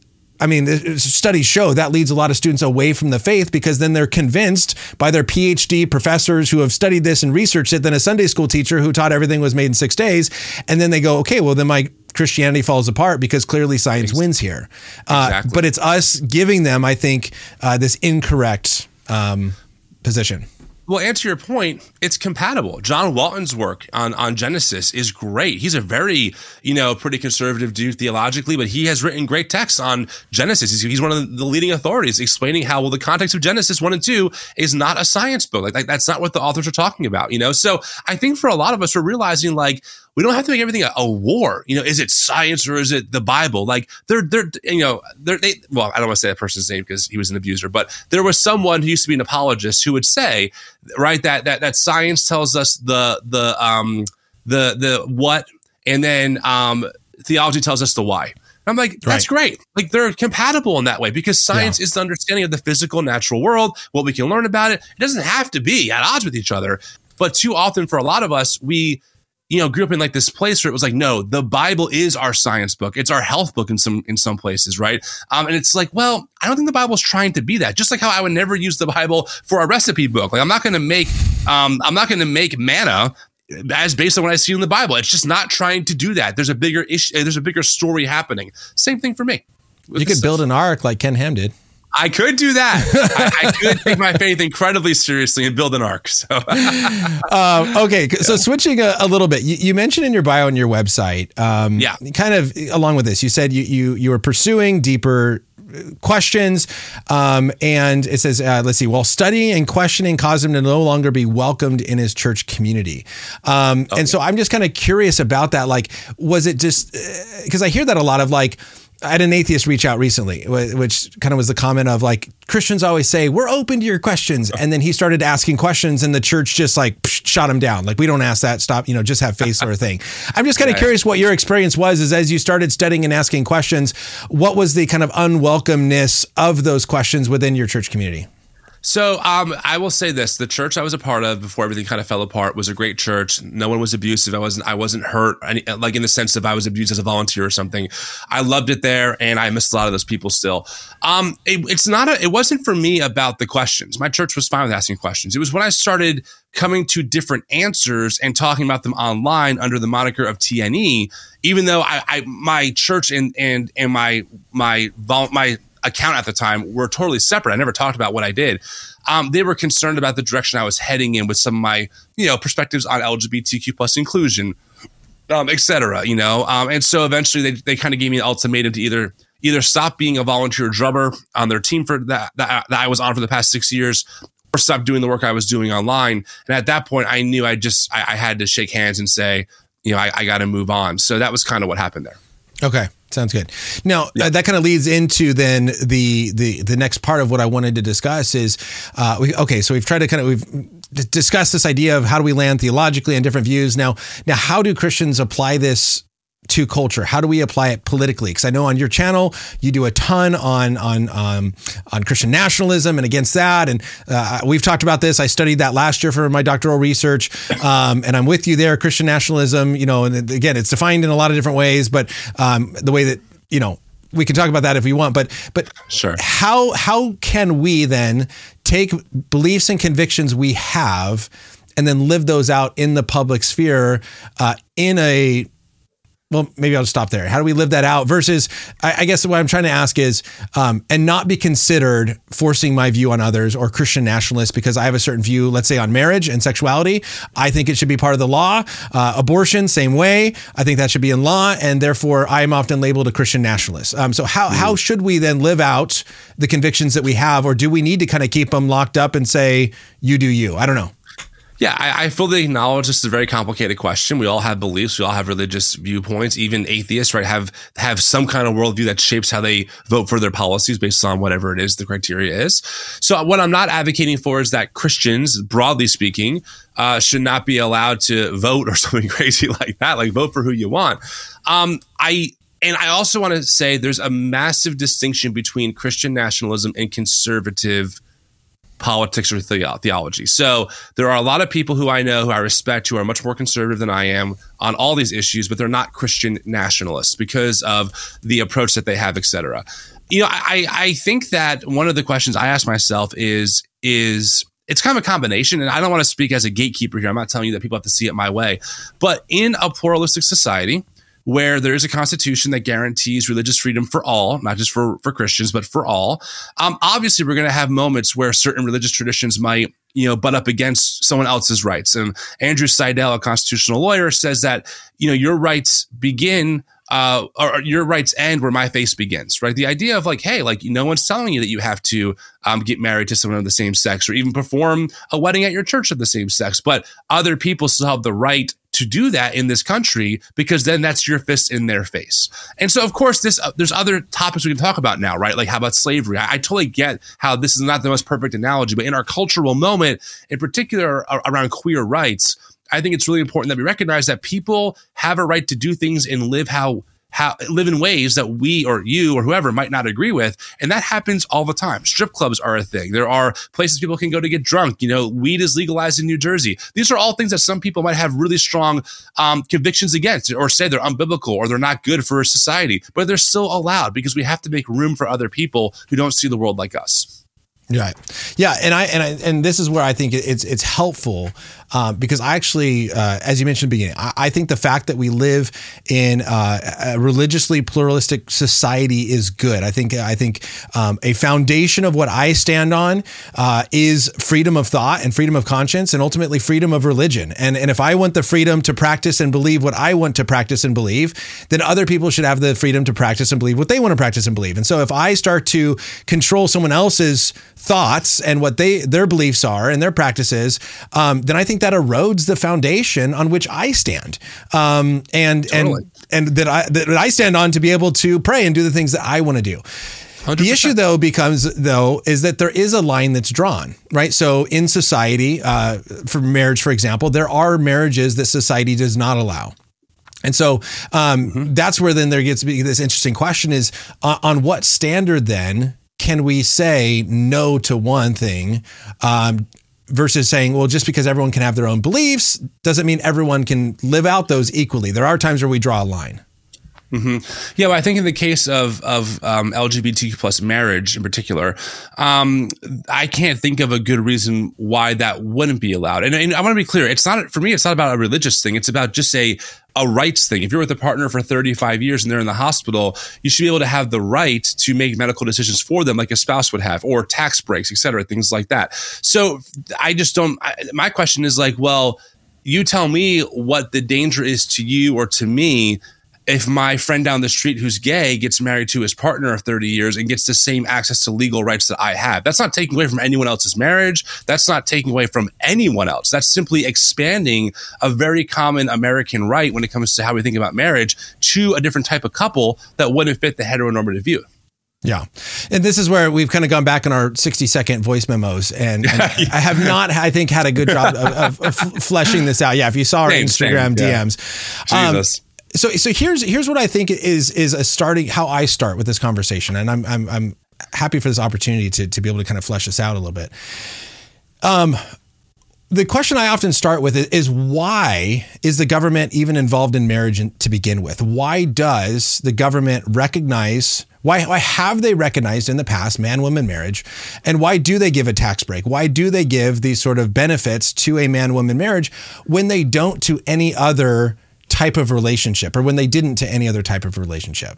S2: I mean, studies show that leads a lot of students away from the faith because then they're convinced by their PhD professors who have studied this and researched it than a Sunday school teacher who taught everything was made in six days. And then they go, okay, well, then my Christianity falls apart because clearly science wins here. Uh, exactly. But it's us giving them, I think, uh, this incorrect um, position.
S1: Well, answer your point, it's compatible. John Walton's work on, on Genesis is great. He's a very, you know, pretty conservative dude theologically, but he has written great texts on Genesis. He's, he's one of the leading authorities explaining how, well, the context of Genesis 1 and 2 is not a science book. Like, like that's not what the authors are talking about, you know? So I think for a lot of us, we're realizing like, we don't have to make everything a, a, war. You know, is it science or is it the Bible? Like they're they're you know they're they well I don't want to say that person's name because he was an abuser, but there was someone who used to be an apologist who would say right that that that science tells us the the um the the what and then um theology tells us the why. I'm like, that's right. great. Like they're compatible in that way because science yeah. is the understanding of the physical, natural world, what we can learn about it. It doesn't have to be at odds with each other. But too often for a lot of us, we you know, grew up in like this place where it was like, no, the Bible is our science book. It's our health book in some in some places, right? Um, and it's like, well, I don't think the Bible is trying to be that. Just like how I would never use the Bible for a recipe book. Like I'm not going to make, um, I'm not going to make manna as based on what I see in the Bible. It's just not trying to do that. There's a bigger issue. There's a bigger story happening. Same thing for me.
S2: You could build an ark like Ken Ham did.
S1: I could do that. I, I, could take my faith incredibly seriously and build an ark. So,
S2: um, okay. So, switching a, a little bit, you, you, mentioned in your bio on your website, um, yeah, kind of along with this, you said you you you were pursuing deeper questions. Um, and it says, uh, let's see, while studying and questioning caused him to no longer be welcomed in his church community. Um, okay. And so I'm just kind of curious about that. Like, was it just because uh, I hear that a lot of like, I had an atheist reach out recently, which kind of was the comment of like Christians always say we're open to your questions, and then he started asking questions, and the church just like psh, shot him down. Like we don't ask that. Stop. You know, just have faith sort of thing. I'm just kind of curious what your experience was. Is as you started studying and asking questions, what was the kind of unwelcomeness of those questions within your church community?
S1: So um, I will say this: the church I was a part of before everything kind of fell apart was a great church. No one was abusive. I wasn't. I wasn't hurt. Any, like in the sense of I was abused as a volunteer or something. I loved it there, and I missed a lot of those people still. Um, it, it's not. A, it wasn't for me about the questions. My church was fine with asking questions. It was when I started coming to different answers and talking about them online under the moniker of TNE. Even though I, I my church and and and my my my account at the time were totally separate. I never talked about what I did. Um, they were concerned about the direction I was heading in with some of my, you know, perspectives on LGBTQ plus inclusion, um, et cetera, you know. Um, and so eventually they, they kind of gave me an ultimatum to either either stop being a volunteer drummer on their team for that, that, that I was on for the past six years or stop doing the work I was doing online. And at that point, I knew I just, I, I had to shake hands and say, you know, I, I got to move on. So that was kind of what happened there.
S2: Okay. Sounds good. Now yeah. uh, that kind of leads into then the the the next part of what I wanted to discuss is uh, we, okay. So we've tried to kind of we've discussed this idea of how do we land theologically and different views. Now now how do Christians apply this to culture? How do we apply it politically? Because I know on your channel you do a ton on on um, on Christian nationalism and against that, and uh, we've talked about this. I studied that last year for my doctoral research, um, and I'm with you there. Christian nationalism, you know, and again, it's defined in a lot of different ways, but um, the way that you know we can talk about that if we want, but but
S1: sure.
S2: How how can we then take beliefs and convictions we have and then live those out in the public sphere uh, in a well, maybe I'll just stop there. How do we live that out? Versus, I, I guess what I'm trying to ask is, um, and not be considered forcing my view on others or Christian nationalists because I have a certain view, let's say on marriage and sexuality. I think it should be part of the law. Uh, abortion, same way. I think that should be in law, and therefore I am often labeled a Christian nationalist. Um, so how mm. how should we then live out the convictions that we have, or do we need to kind of keep them locked up and say you do you? I don't know.
S1: Yeah, I, I, fully acknowledge this is a very complicated question. We all have beliefs, we all have religious viewpoints. Even atheists, right, have have some kind of worldview that shapes how they vote for their policies based on whatever it is the criteria is. So, what I'm not advocating for is that Christians, broadly speaking, uh, should not be allowed to vote or something crazy like that. Like vote for who you want. Um, I and I also want to say there's a massive distinction between Christian nationalism and conservative politics or the- theology. So there are a lot of people who I know who I respect who are much more conservative than I am on all these issues, but they're not Christian nationalists because of the approach that they have, etc. You know, I, I think that one of the questions I ask myself is is it's kind of a combination, and I don't want to speak as a gatekeeper here. I'm not telling you that people have to see it my way, but in a pluralistic society, where there is a constitution that guarantees religious freedom for all, not just for, for Christians, but for all. Um, obviously, we're going to have moments where certain religious traditions might, you know, butt up against someone else's rights. And Andrew Seidel, a constitutional lawyer, says that, you know, your rights begin uh, or your rights end where my face begins, right? The idea of like, hey, like no one's telling you that you have to um, get married to someone of the same sex or even perform a wedding at your church of the same sex, but other people still have the right to do that in this country because then that's your fist in their face. And so, of course, this uh, there's other topics we can talk about now, right? Like how about slavery? I, I, totally get how this is not the most perfect analogy, but in our cultural moment, in particular around queer rights, I think it's really important that we recognize that people have a right to do things and live how how live in ways that we or you or whoever might not agree with. And that happens all the time. Strip clubs are a thing. There are places people can go to get drunk. You know, weed is legalized in New Jersey. These are all things that some people might have really strong um, convictions against or say they're unbiblical or they're not good for society, but they're still allowed because we have to make room for other people who don't see the world like us.
S2: Right. Yeah, and I and I and this is where I think it's it's helpful um, because I actually, uh, as you mentioned in the beginning, I, I, think the fact that we live in uh, a religiously pluralistic society is good. I think I think um, a foundation of what I stand on uh, is freedom of thought and freedom of conscience, and ultimately freedom of religion. And and if I want the freedom to practice and believe what I want to practice and believe, then other people should have the freedom to practice and believe what they want to practice and believe. And so if I start to control someone else's thoughts and what they their beliefs are and their practices, um, then I think that erodes the foundation on which I stand, um, and totally. and and that I that I stand on to be able to pray and do the things that I want to do. 100%. The issue, though, becomes though is that there is a line that's drawn, right? So in society, uh, for marriage, for example, there are marriages that society does not allow. And so um, mm-hmm. that's where then there gets to be this interesting question: is uh, on what standard then can we say no to one thing um, versus saying, well, just because everyone can have their own beliefs doesn't mean everyone can live out those equally. There are times where we draw a line.
S1: Mm-hmm. Yeah, well, I think in the case of of um, LGBTQ plus marriage in particular, um, I can't think of a good reason why that wouldn't be allowed. And, and I want to be clear: it's not for me. It's not about a religious thing. It's about just a a rights thing. If you're with a partner for 35 years and they're in the hospital, you should be able to have the right to make medical decisions for them, like a spouse would have, or tax breaks, et cetera, things like that. So I just don't. I, my question is like, well, you tell me what the danger is to you or to me if my friend down the street who's gay gets married to his partner of 30 years and gets the same access to legal rights that I have. That's not taking away from anyone else's marriage. That's not taking away from anyone else. That's simply expanding a very common American right when it comes to how we think about marriage to a different type of couple that wouldn't fit the heteronormative view.
S2: Yeah. And this is where we've kind of gone back in our 60 second voice memos. And, and I have not, I think, had a good job of, of, of, fleshing this out. Yeah. If you saw our Instagram DMs.
S1: Yeah. Um, Jesus.
S2: So so here's here's what I think is is a starting how I start with this conversation, and I'm I'm I'm happy for this opportunity to to be able to kind of flesh this out a little bit. Um, the question I often start with is why is the government even involved in marriage to begin with? Why does the government recognize? Why, why have they recognized in the past man woman marriage? And why do they give a tax break? Why do they give these sort of benefits to a man woman marriage when they don't to any other type of relationship or when they didn't to any other type of relationship.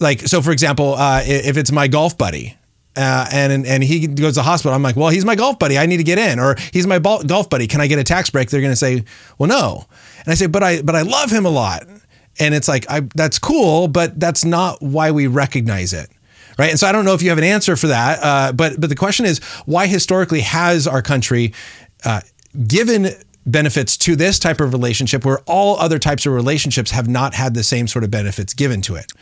S2: Like, so for example, uh, if it's my golf buddy, uh, and and he goes to the hospital. I'm like, well, he's my golf buddy. I need to get in, or he's my golf buddy. Can I get a tax break? They're going to say, well, no. And I say, but I but I love him a lot. And it's like, I, that's cool, but that's not why we recognize it. Right. And so I don't know if you have an answer for that. Uh, but but the question is, why historically has our country uh, given benefits to this type of relationship where all other types of relationships have not had the same sort of benefits given to it?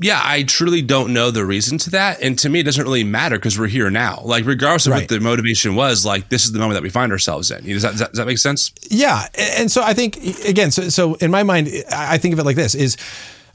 S1: yeah, I truly don't know the reason to that. And to me, it doesn't really matter because we're here now. Like, regardless of right. what the motivation was, like, this is the moment that we find ourselves in. Does that, does that, does that make sense?
S2: Yeah. And so I think, again, so, so in my mind, I think of it like this is,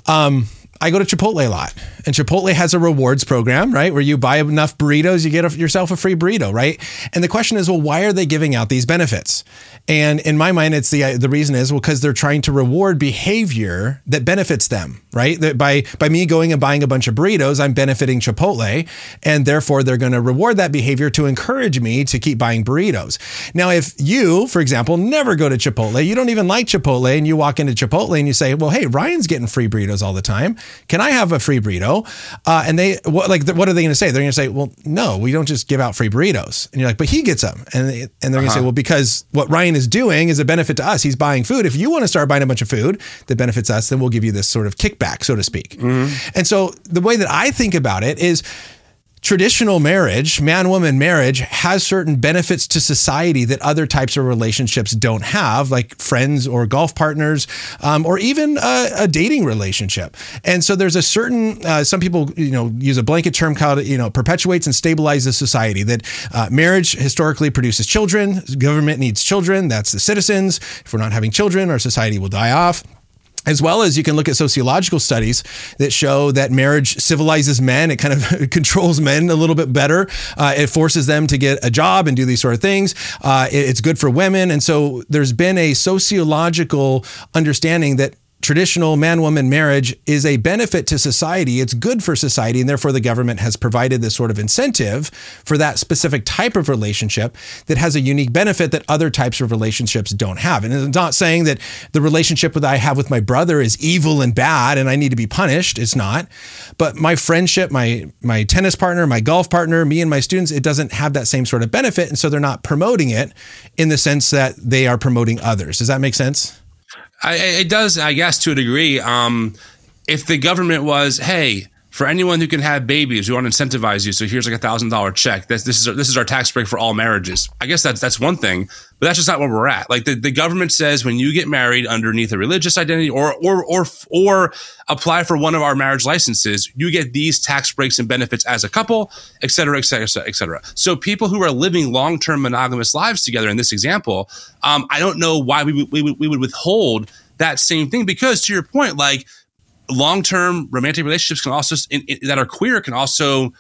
S2: um, I go to Chipotle a lot, and Chipotle has a rewards program, right? Where you buy enough burritos, you get a, yourself a free burrito, right? And the question is, well, why are they giving out these benefits? And in my mind, it's the the reason is well because they're trying to reward behavior that benefits them, right? That by by me going and buying a bunch of burritos, I'm benefiting Chipotle, and therefore they're going to reward that behavior to encourage me to keep buying burritos. Now, if you, for example, never go to Chipotle, you don't even like Chipotle, and you walk into Chipotle and you say, well, hey, Ryan's getting free burritos all the time. Can I have a free burrito? Uh, and they what like what are they going to say? They're going to say, well, no, we don't just give out free burritos. And you're like, but he gets them, and they, and they're going to uh-huh. say, well, because what Ryan is doing is a benefit to us. He's buying food. If you want to start buying a bunch of food that benefits us, then we'll give you this sort of kickback, so to speak. Mm-hmm. And so the way that I think about it is traditional marriage, man woman marriage, has certain benefits to society that other types of relationships don't have, like friends or golf partners, um, or even a, a, dating relationship. And so there's a certain, uh, some people, you know, use a blanket term called, you know, perpetuates and stabilizes society. That uh, marriage historically produces children, government needs children, that's the citizens. If we're not having children, our society will die off as well as you can look at sociological studies that show that marriage civilizes men. It kind of controls men a little bit better. Uh, it forces them to get a job and do these sort of things. Uh, it, it's good for women. And so there's been a sociological understanding that traditional man woman marriage is a benefit to society. It's good for society. And therefore, the government has provided this sort of incentive for that specific type of relationship that has a unique benefit that other types of relationships don't have. And it's not saying that the relationship that I have with my brother is evil and bad and I need to be punished. It's not. But my friendship, my, my tennis partner, my golf partner, me and my students, it doesn't have that same sort of benefit. And so they're not promoting it in the sense that they are promoting others. Does that make sense?
S1: I, it does, I guess, to a degree. Um, if the government was, hey, for anyone who can have babies, we want to incentivize you. So here's like a thousand dollar check. This, this is our, this is our tax break for all marriages. I guess that's that's one thing, but that's just not where we're at. Like the, the government says, when you get married underneath a religious identity or or or or apply for one of our marriage licenses, you get these tax breaks and benefits as a couple, et cetera, et cetera, et cetera. So people who are living long term monogamous lives together in this example, um, I don't know why we, we, we would withhold that same thing because to your point, like long-term romantic relationships can also in, in, that are queer can also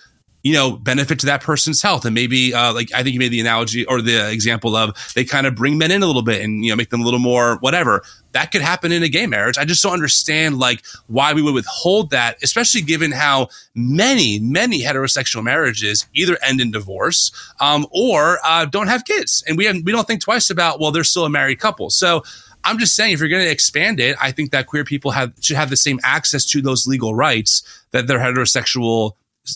S1: you know benefit to that person's health. And maybe uh, like i think you made the analogy or the example of they kind of bring men in a little bit and you know make them a little more whatever. That could happen in a gay marriage. I just don't understand like why we would withhold that especially given how many many heterosexual marriages either end in divorce um, or uh, don't have kids. And we have, we don't think twice about well they're still a married couple. So I'm just saying, if you're going to expand it, I think that queer people have should have the same access to those legal rights that their heterosexual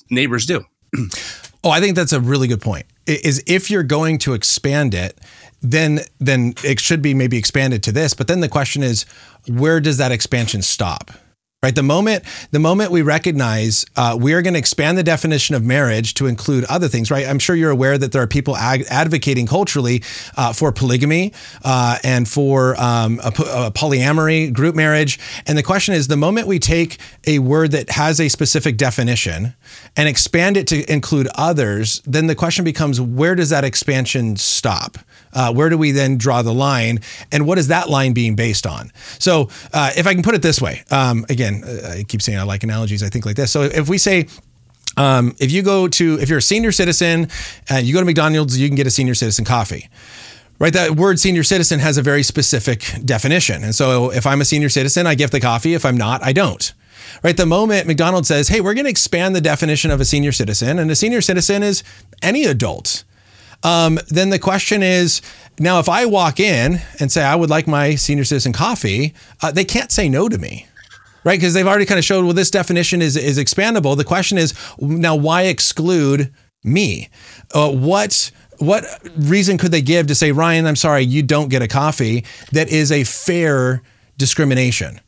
S1: neighbors do.
S2: oh, I think that's a really good point. Is if you're going to expand it, then then it should be maybe expanded to this. But then the question is, where does that expansion stop? Right? The moment the moment we recognize uh, we are going to expand the definition of marriage to include other things, right? I'm sure you're aware that there are people ag- advocating culturally uh, for polygamy uh, and for um, a, a polyamory, group marriage. And the question is, the moment we take a word that has a specific definition and expand it to include others, then the question becomes, where does that expansion stop? Uh, where do we then draw the line? And what is that line being based on? So, uh, if I can put it this way, um, again, uh, I keep saying I like analogies, I think like this. So, if we say, um, if you go to, if you're a senior citizen and you go to McDonald's, you can get a senior citizen coffee right? That word senior citizen has a very specific definition. And so if I'm a senior citizen, I gift the coffee. If I'm not, I don't. Right? The moment McDonald's says, hey, we're going to expand the definition of a senior citizen, and a senior citizen is any adult um, then the question is now if I walk in and say I would like my senior citizen coffee, uh, they can't say no to me. Right, because they've already kind of showed well, this definition is is expandable. The question is now, why exclude me? Uh, what what reason could they give to say, Ryan, I'm sorry, you don't get a coffee that is a fair discrimination?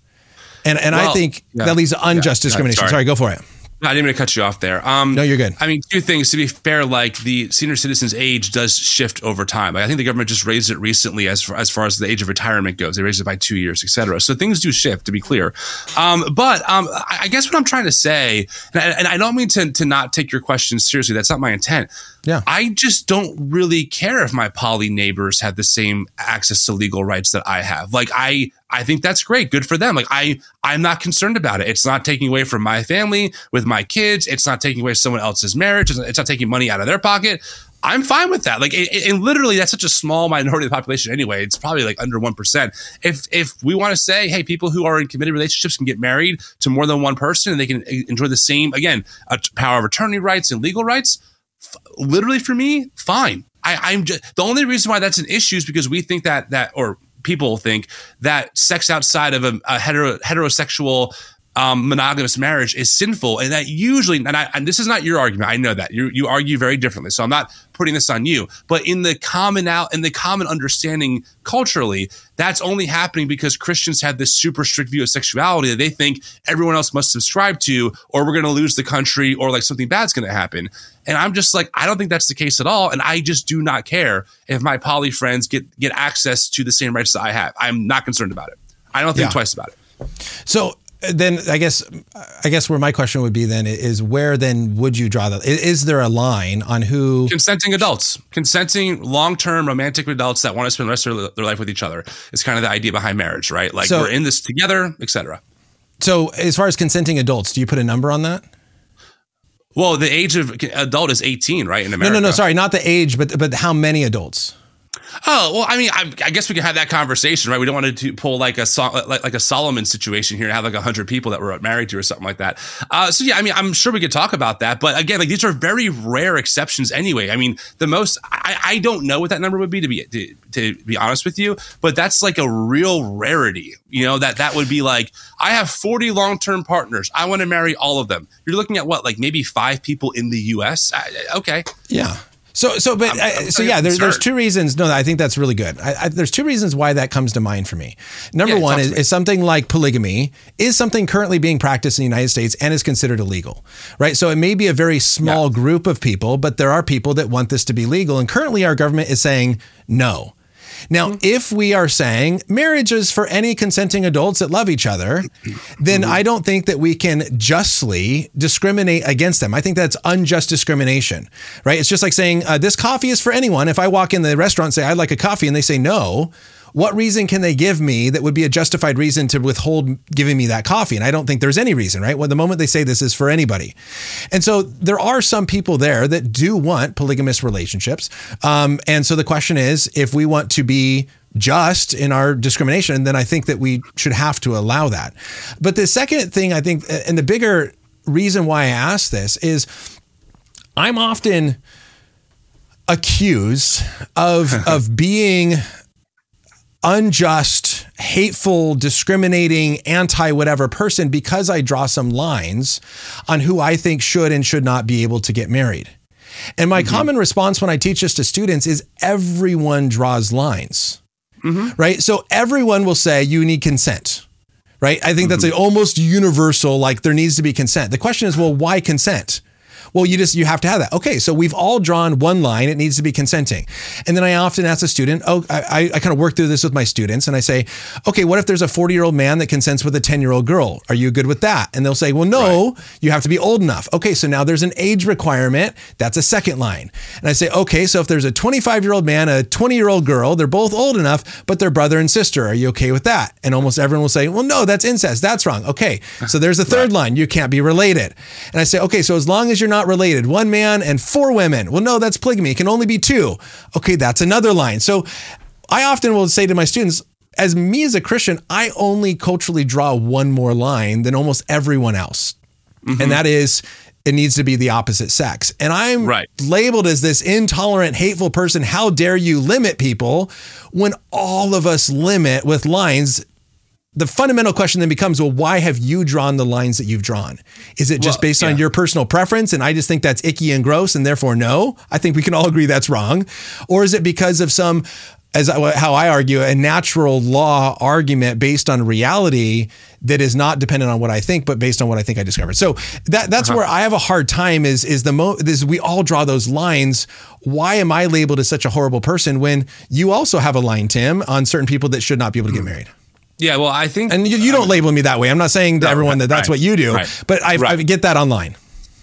S2: And and well, I think yeah, that leads to unjust yeah, discrimination. sorry. sorry, go for it.
S1: I didn't mean to cut you off there. Um,
S2: no, you're good.
S1: I mean, two things. To be fair, like the senior citizens' age does shift over time. Like, I think the government just raised it recently as far, as far as the age of retirement goes. They raised it by two years, et cetera. So things do shift, to be clear. Um, but um, I guess what I'm trying to say, and I, and I don't mean to, to not take your question seriously. That's not my intent.
S2: Yeah.
S1: I just don't really care if my poly neighbors have the same access to legal rights that I have. Like I I think that's great. Good for them. Like I I'm not concerned about it. It's not taking away from my family with my kids. It's not taking away someone else's marriage. It's not taking money out of their pocket. I'm fine with that. Like, and literally, that's such a small minority of the population anyway. It's probably like under one percent. If if we want to say, hey, people who are in committed relationships can get married to more than one person, and they can enjoy the same again, power of attorney rights and legal rights literally for me, fine. I, am just the only reason why that's an issue is because we think that that or people think that sex outside of a, a hetero, heterosexual um, monogamous marriage is sinful, and that usually, and, I, and this is not your argument. I know that you you argue very differently, so I'm not putting this on you. But in the common out, in the common understanding culturally, that's only happening because Christians have this super strict view of sexuality that they think everyone else must subscribe to, or we're going to lose the country, or like something bad's going to happen. And I'm just like, I don't think that's the case at all, and I just do not care if my poly friends get get access to the same rights that I have. I'm not concerned about it. I don't think yeah. twice about it.
S2: So then I guess I guess where my question would be then is where then would you draw the is there a line on who?
S1: Consenting adults. Consenting long-term romantic adults that want to spend the rest of their life with each other. Is kind of the idea behind marriage right? Like so, we're in this together etc
S2: so as far as consenting adults do you put a number on that?
S1: Well the age of adult is 18 right in America
S2: no no no sorry not the age but but how many adults
S1: Oh well, I mean, I, I, guess we can have that conversation, right? We don't want to pull like a like, like a Solomon situation here and have like hundred people that we're married to or something like that. Uh, so yeah, I mean, I'm sure we could talk about that, but again, like these are very rare exceptions anyway. I mean, the most I, I don't know what that number would be to be to, to be honest with you, but that's like a real rarity. You know that that would be like I have 40 long term partners. I want to marry all of them. You're looking at what like maybe five people in the U.S. I, okay,
S2: yeah. So, so, but, I'm, uh, I'm so yeah, there, there's two reasons. No, I think that's really good. I, I, there's two reasons why that comes to mind for me. Number yeah, one is, is, something like polygamy is something currently being practiced in the United States and is considered illegal, right? So it may be a very small yeah. group of people, but there are people that want this to be legal. And currently our government is saying no. Now, mm-hmm. if we are saying marriage is for any consenting adults that love each other, then mm-hmm. I don't think that we can justly discriminate against them. I think that's unjust discrimination, right? It's just like saying uh, this coffee is for anyone. If I walk in the restaurant and say I'd like a coffee and they say no, what reason can they give me that would be a justified reason to withhold giving me that coffee? And I don't think there's any reason, right? Well, the moment they say this is for anybody. And so there are some people there that do want polygamous relationships. Um, and so the question is if we want to be just in our discrimination, then I think that we should have to allow that. But the second thing I think, and the bigger reason why I ask this is I'm often accused of of being unjust, hateful, discriminating, anti whatever person because I draw some lines on who I think should and should not be able to get married. And my mm-hmm. common response when I teach this to students is everyone draws lines, mm-hmm. right? So everyone will say you need consent, right? I think mm-hmm. that's a almost universal, like there needs to be consent. The question is, well, why consent? Well, you just you have to have that. Okay, so we've all drawn one line. It needs to be consenting. And then I often ask a student, oh, I, I kind of work through this with my students, and I say, okay, what if there's a 40 year old man that consents with a 10 year old girl? Are you good with that? And they'll say, well, no, right. you have to be old enough. Okay, so now there's an age requirement. That's a second line. And I say, okay, so if there's a 25 year old man, a 20 year old girl, they're both old enough, but they're brother and sister. Are you okay with that? And almost everyone will say, well, no, that's incest. That's wrong. Okay, so there's a third right. line. You can't be related. And I say, okay, so as long as you're not related. One man and four women. Well, no, that's polygamy. It can only be two. Okay, that's another line. So I often will say to my students, as me as a Christian, I only culturally draw one more line than almost everyone else. Mm-hmm. And that is it needs to be the opposite sex. And I'm
S1: Right.
S2: labeled as this intolerant, hateful person. How dare you limit people when all of us limit with lines? The fundamental question then becomes well, why have you drawn the lines that you've drawn? Is it just
S1: Well,
S2: based on your personal preference? And I just think that's icky and gross, and therefore, no. I think we can all agree that's wrong. Or is it because of some, as I- how I argue, a natural law argument based on reality that is not dependent on what I think, but based on what I think I discovered? So that that's
S1: Uh-huh.
S2: where I have a hard time. Is is the mo? Is we all draw those lines. Why am I labeled as such a horrible person when you also have a line, Tim, on certain people that should not be able to get married?
S1: Yeah, well, I think
S2: And you, you don't label me that way. I'm not saying to
S1: No,
S2: everyone that that's
S1: right,
S2: what you do,
S1: right,
S2: but I, I
S1: right.
S2: get that online.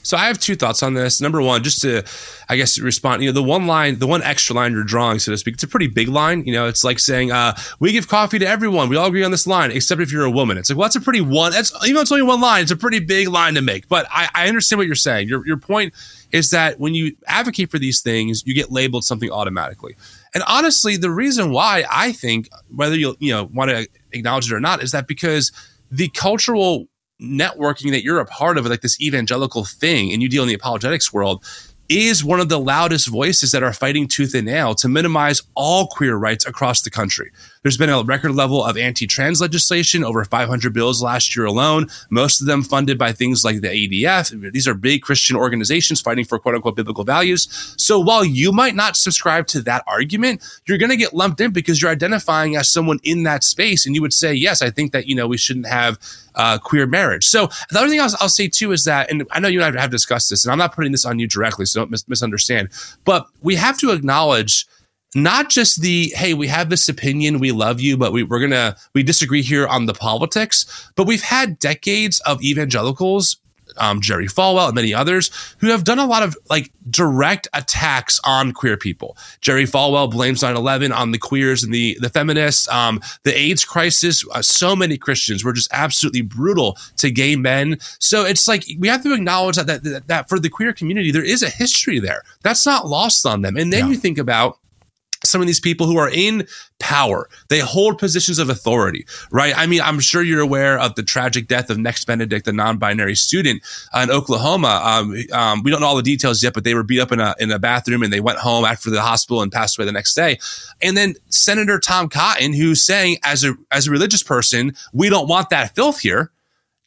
S1: So I have two thoughts on this. Number one, just to, I guess, respond. You know, the one line, the one extra line you're drawing, so to speak, it's a pretty big line. You know, it's like saying, uh, "We give coffee to everyone. We all agree on this line, except if you're a woman." It's like, well, that's a pretty one. That's even though it's only one line, it's a pretty big line to make. But I, I understand what you're saying. Your your point is that when you advocate for these things, you get labeled something automatically. And honestly, the reason why I think whether you you know want to acknowledge it or not is that because the cultural networking that you're a part of, like this evangelical thing, and you deal in the apologetics world, is one of the loudest voices that are fighting tooth and nail to minimize all queer rights across the country. There's been a record level of anti trans legislation, over 500 bills last year alone, most of them funded by things like the ADF. These are big Christian organizations fighting for quote unquote biblical values. So while you might not subscribe to that argument, you're going to get lumped in because you're identifying as someone in that space. And you would say, yes, I think that, you know, we shouldn't have uh, queer marriage. So the other thing I'll, I'll say too is that, and I know you and I have discussed this, and I'm not putting this on you directly, so don't mis- misunderstand, but we have to acknowledge not just the hey we have this opinion we love you but we, we're gonna we disagree here on the politics but we've had decades of evangelicals um, Jerry Falwell and many others who have done a lot of like direct attacks on queer people. Jerry Falwell blames 9/11 on the queers and the the feminists. Um, the AIDS crisis. Uh, so many Christians were just absolutely brutal to gay men. So it's like we have to acknowledge that that, that, that for the queer community there is a history there. That's not lost on them. And then
S2: Yeah.
S1: you think about some of these people who are in power. They hold positions of authority, right? I mean, I'm sure you're aware of the tragic death of Nex Benedict, the non-binary student uh, in Oklahoma. Um, um, we don't know all the details yet, but they were beat up in a in a bathroom and they went home after the hospital and passed away the next day. And then Senator Tom Cotton, who's saying, as a as a religious person, we don't want that filth here.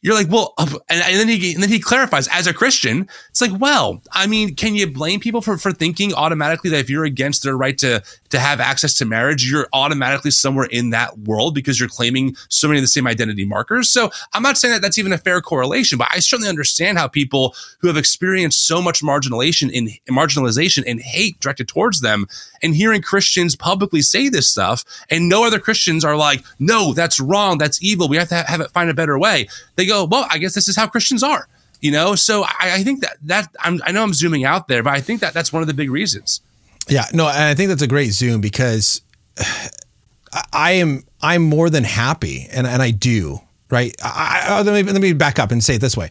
S1: You're like, well, and, and then he and then he clarifies as a Christian. It's like, well, I mean, can you blame people for for thinking automatically that if you're against their right to to have access to marriage, you're automatically somewhere in that world because you're claiming so many of the same identity markers? So I'm not saying that that's even a fair correlation, but I certainly understand how people who have experienced so much marginalization in marginalization and hate directed towards them, and hearing Christians publicly say this stuff, and no other Christians are like, no, that's wrong, that's evil. We have to have it find a better way. They go, well, I guess this is how Christians are. You know, so I, I think that that I'm, I know I'm zooming out there, but I think that that's one of the big reasons.
S2: Yeah, no, and I think that's a great zoom because I am I'm more than happy, and and I do right. I, I, let me let me back up and say it this way: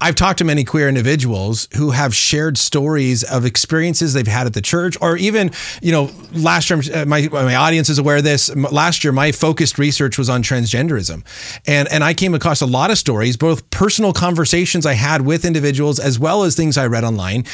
S2: I've talked to many queer individuals who have shared stories of experiences they've had at the church, or even you know, last year uh, my my audience is aware of this. Last year, my focused research was on transgenderism, and and I came across a lot of stories, both personal conversations I had with individuals as well as things I read online,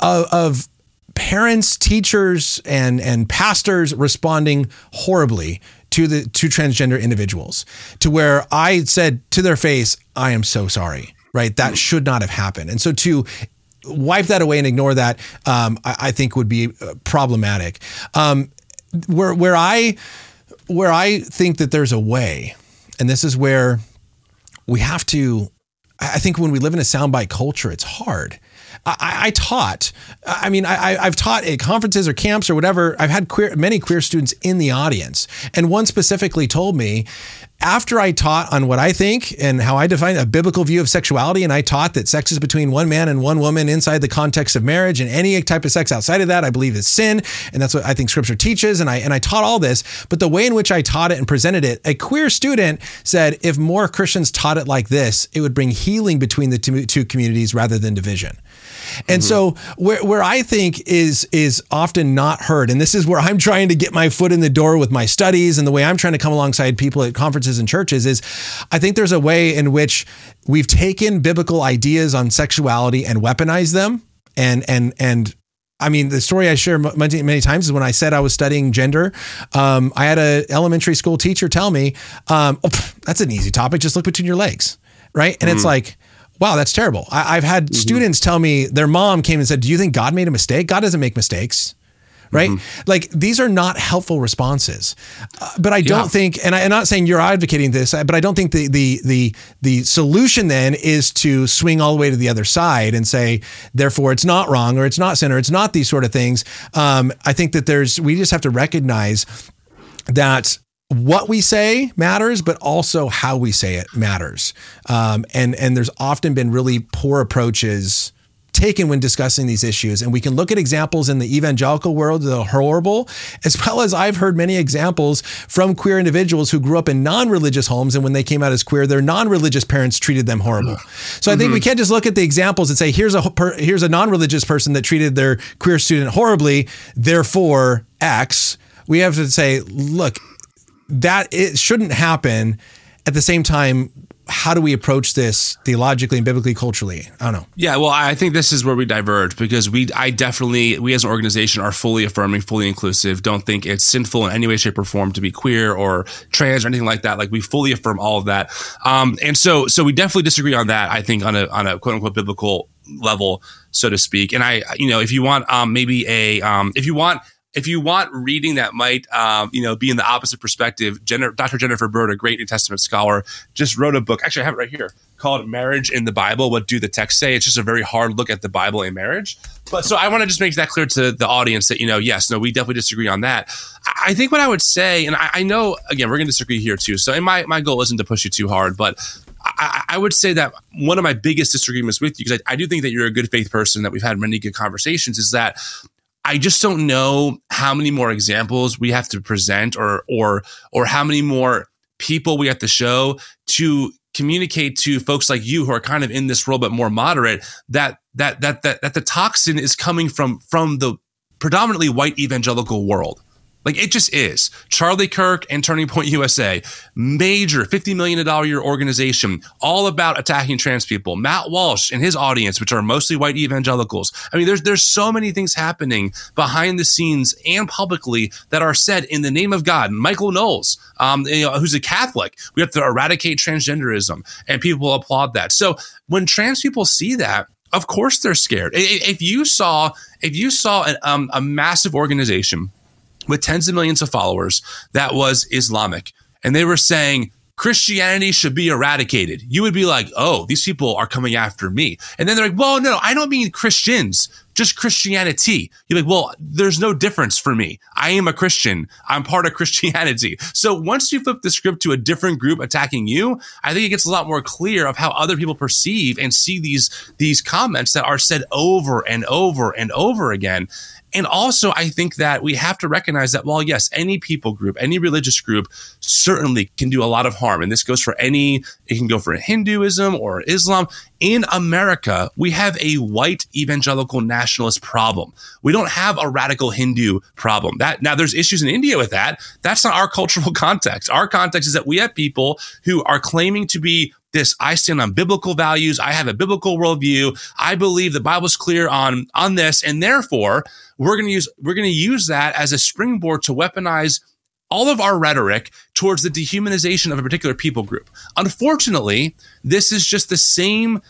S2: of, of parents, teachers, and and pastors responding horribly to the to transgender individuals, to where I said to their face, "I am so sorry." Right, that should not have happened, and so to wipe that away and ignore that, um, I, I think would be uh, problematic. Um, where where I where I think that there's a way, and this is where we have to. I think when we live in a soundbite culture, it's hard. I, I taught. I mean, I, I've taught at conferences or camps or whatever. I've had queer, many queer students in the audience, and one specifically told me after I taught on what I think and how I define a biblical view of sexuality, and I taught that sex is between one man and one woman inside the context of marriage, and any type of sex outside of that, I believe is sin, and that's what I think Scripture teaches. And I and I taught all this, but the way in which I taught it and presented it, a queer student said, if more Christians taught it like this, it would bring healing between the two, two communities rather than division. And mm-hmm. so where, where I think is is often not heard, and this is where I'm trying to get my foot in the door with my studies and the way I'm trying to come alongside people at conferences and churches is I think there's a way in which we've taken biblical ideas on sexuality and weaponized them and and and I mean, the story I share many, many times is when I said I was studying gender. Um, I had an elementary school teacher tell me, um, oh, "That's an easy topic. Just look between your legs." Right, and mm. it's like, wow, that's terrible. I, have had mm-hmm. students tell me their mom came and said, Do you think God made a mistake? God doesn't make mistakes. Right? Mm-hmm. Like these are not helpful responses. Uh, but I don't yeah. think, and I, am not saying you're advocating this, but I don't think the, the, the, the solution then is to swing all the way to the other side and say, therefore it's not wrong or it's not sin or it's not these sort of things. Um, I think that there's, we just have to recognize that what we say matters, but also how we say it matters. Um, and and there's often been really poor approaches taken when discussing these issues. And we can look at examples in the evangelical world that are horrible, as well as I've heard many examples from queer individuals who grew up in non-religious homes, and when they came out as queer, their non-religious parents treated them horrible. So I think mm-hmm. we can't just look at the examples and say, here's a here's a non-religious person that treated their queer student horribly, therefore X. We have to say, look, that it shouldn't happen. At the same time, how do we approach this theologically and biblically culturally? I don't know.
S1: Yeah well i think this is where we diverge because we i definitely we as an organization are fully affirming fully inclusive. Don't think it's sinful in any way shape or form to be queer or trans or anything like that. Like we fully affirm all of that. Um, and so so we definitely disagree on that i think on a on a quote unquote biblical level so to speak. And i you know if you want um, maybe a um, if you want if you want reading that might, um, you know, be in the opposite perspective, Dr. Jennifer Bird, a great New Testament scholar, just wrote a book. Actually, I have it right here called "Marriage in the Bible: What Do the Texts Say?" It's just a very hard look at the Bible and marriage. But so I want to just make that clear to the audience that you know, yes, no, we definitely disagree on that. I think what I would say, and I, I know again, we're going to disagree here too. So my my goal isn't to push you too hard, but I, I, would say that one of my biggest disagreements with you, because I, I, do think that you're a good faith person, that we've had many good conversations, is that I just don't know how many more examples we have to present or or or how many more people we have to show to communicate to folks like you who are kind of in this role but more moderate that that that that, that the toxin is coming from from the predominantly white evangelical world like it just is. Charlie Kirk and Turning Point USA, major $50 million a year organization, all about attacking trans people. Matt Walsh and his audience, which are mostly white evangelicals. I mean, there's there's so many things happening behind the scenes and publicly that are said in the name of God. Michael Knowles, um, you know, who's a Catholic, we have to eradicate transgenderism, and people applaud that. So when trans people see that, of course they're scared. If you saw, if you saw an, um, a massive organization with tens of millions of followers that was Islamic. And they were saying, Christianity should be eradicated. You would be like, oh, these people are coming after me. And then they're like, well, no, I don't mean Christians, just Christianity. You're like, well, there's no difference for me. I am a Christian. I'm part of Christianity. So once you flip the script to a different group attacking you, I think it gets a lot more clear of how other people perceive and see these, these comments that are said over and over and over again. And also, I think that we have to recognize that while, yes, any people group, any religious group certainly can do a lot of harm. And this goes for any, it can go for Hinduism or Islam. In America, we have a white evangelical nationalist problem. We don't have a radical Hindu problem. That now there's issues in India with that. That's not our cultural context. Our context is that we have people who are claiming to be this I stand on biblical values. I have a biblical worldview. I believe the Bible's clear on on this, and therefore we're going to use we're going to use that as a springboard to weaponize all of our rhetoric towards the dehumanization of a particular people group. Unfortunately, this is just the same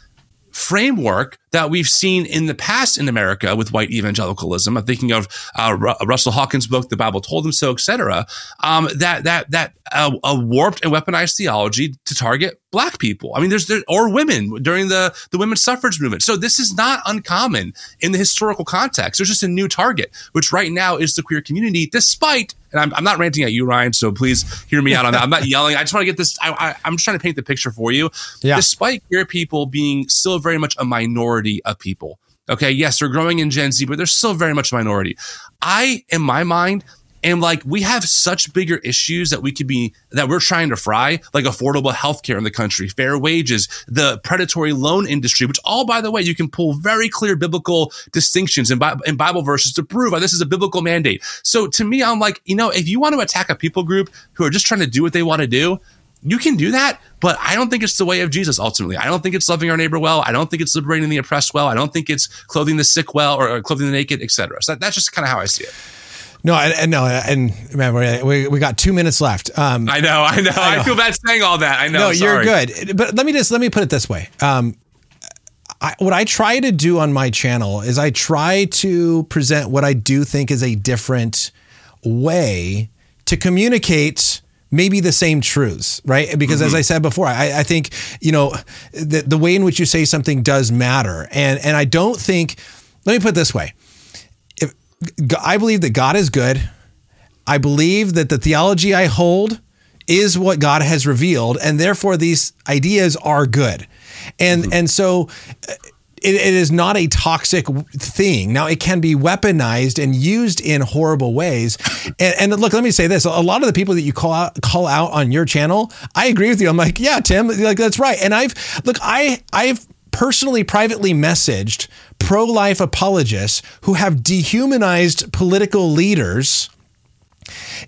S1: framework that we've seen in the past in America with white evangelicalism. I'm thinking of uh, Russell Hawkins' book, "The Bible Told Him So," etc. Um, that that that uh, a warped and weaponized theology to target black people. I mean, there's there, or women during the the women's suffrage movement. So this is not uncommon in the historical context. There's just a new target, which right now is the queer community, despite. And I'm, I'm not ranting at you, Ryan. So please hear me out on that. I'm not yelling. I just want to get this. I, am just trying to paint the picture for you. Yeah. Despite queer people being still very much a minority of people. Okay. Yes, they're growing in Gen Z, but they're still very much a minority. I, in my mind, And like we have such bigger issues that we could be that we're trying to fry, like affordable healthcare in the country, fair wages, the predatory loan industry, which all by the way, you can pull very clear biblical distinctions in Bible verses to prove this is a biblical mandate. So to me, I'm like, you know, if you want to attack a people group who are just trying to do what they want to do, you can do that, but I don't think it's the way of Jesus ultimately. I don't think it's loving our neighbor well. I don't think it's liberating the oppressed well. I don't think it's clothing the sick well or, or clothing the naked, etc. So that, that's just kind of how I see it.
S2: No, and, no, and man, we, we got two minutes left.
S1: Um, I know, I know, I know. I feel bad saying all that. I know.
S2: No, you're good. But let me just let me put it this way. Um, I, what I try to do on my channel is I try to present what I do think is a different way to communicate maybe the same truths, right? Because mm-hmm. as I said before, I, I think, you know, the, the way in which you say something does matter. And, and I don't think, let me put it this way. I believe that God is good, I believe that the theology I hold is what God has revealed, and therefore these ideas are good. And mm-hmm. and so it, it is not a toxic thing. Now, it can be weaponized and used in horrible ways. And, and, look, let me say this: a lot of the people that you call out call out on your channel, I agree with you. I'm like, yeah, Tim, like that's right. And I've look, I I've personally privately messaged pro-life apologists who have dehumanized political leaders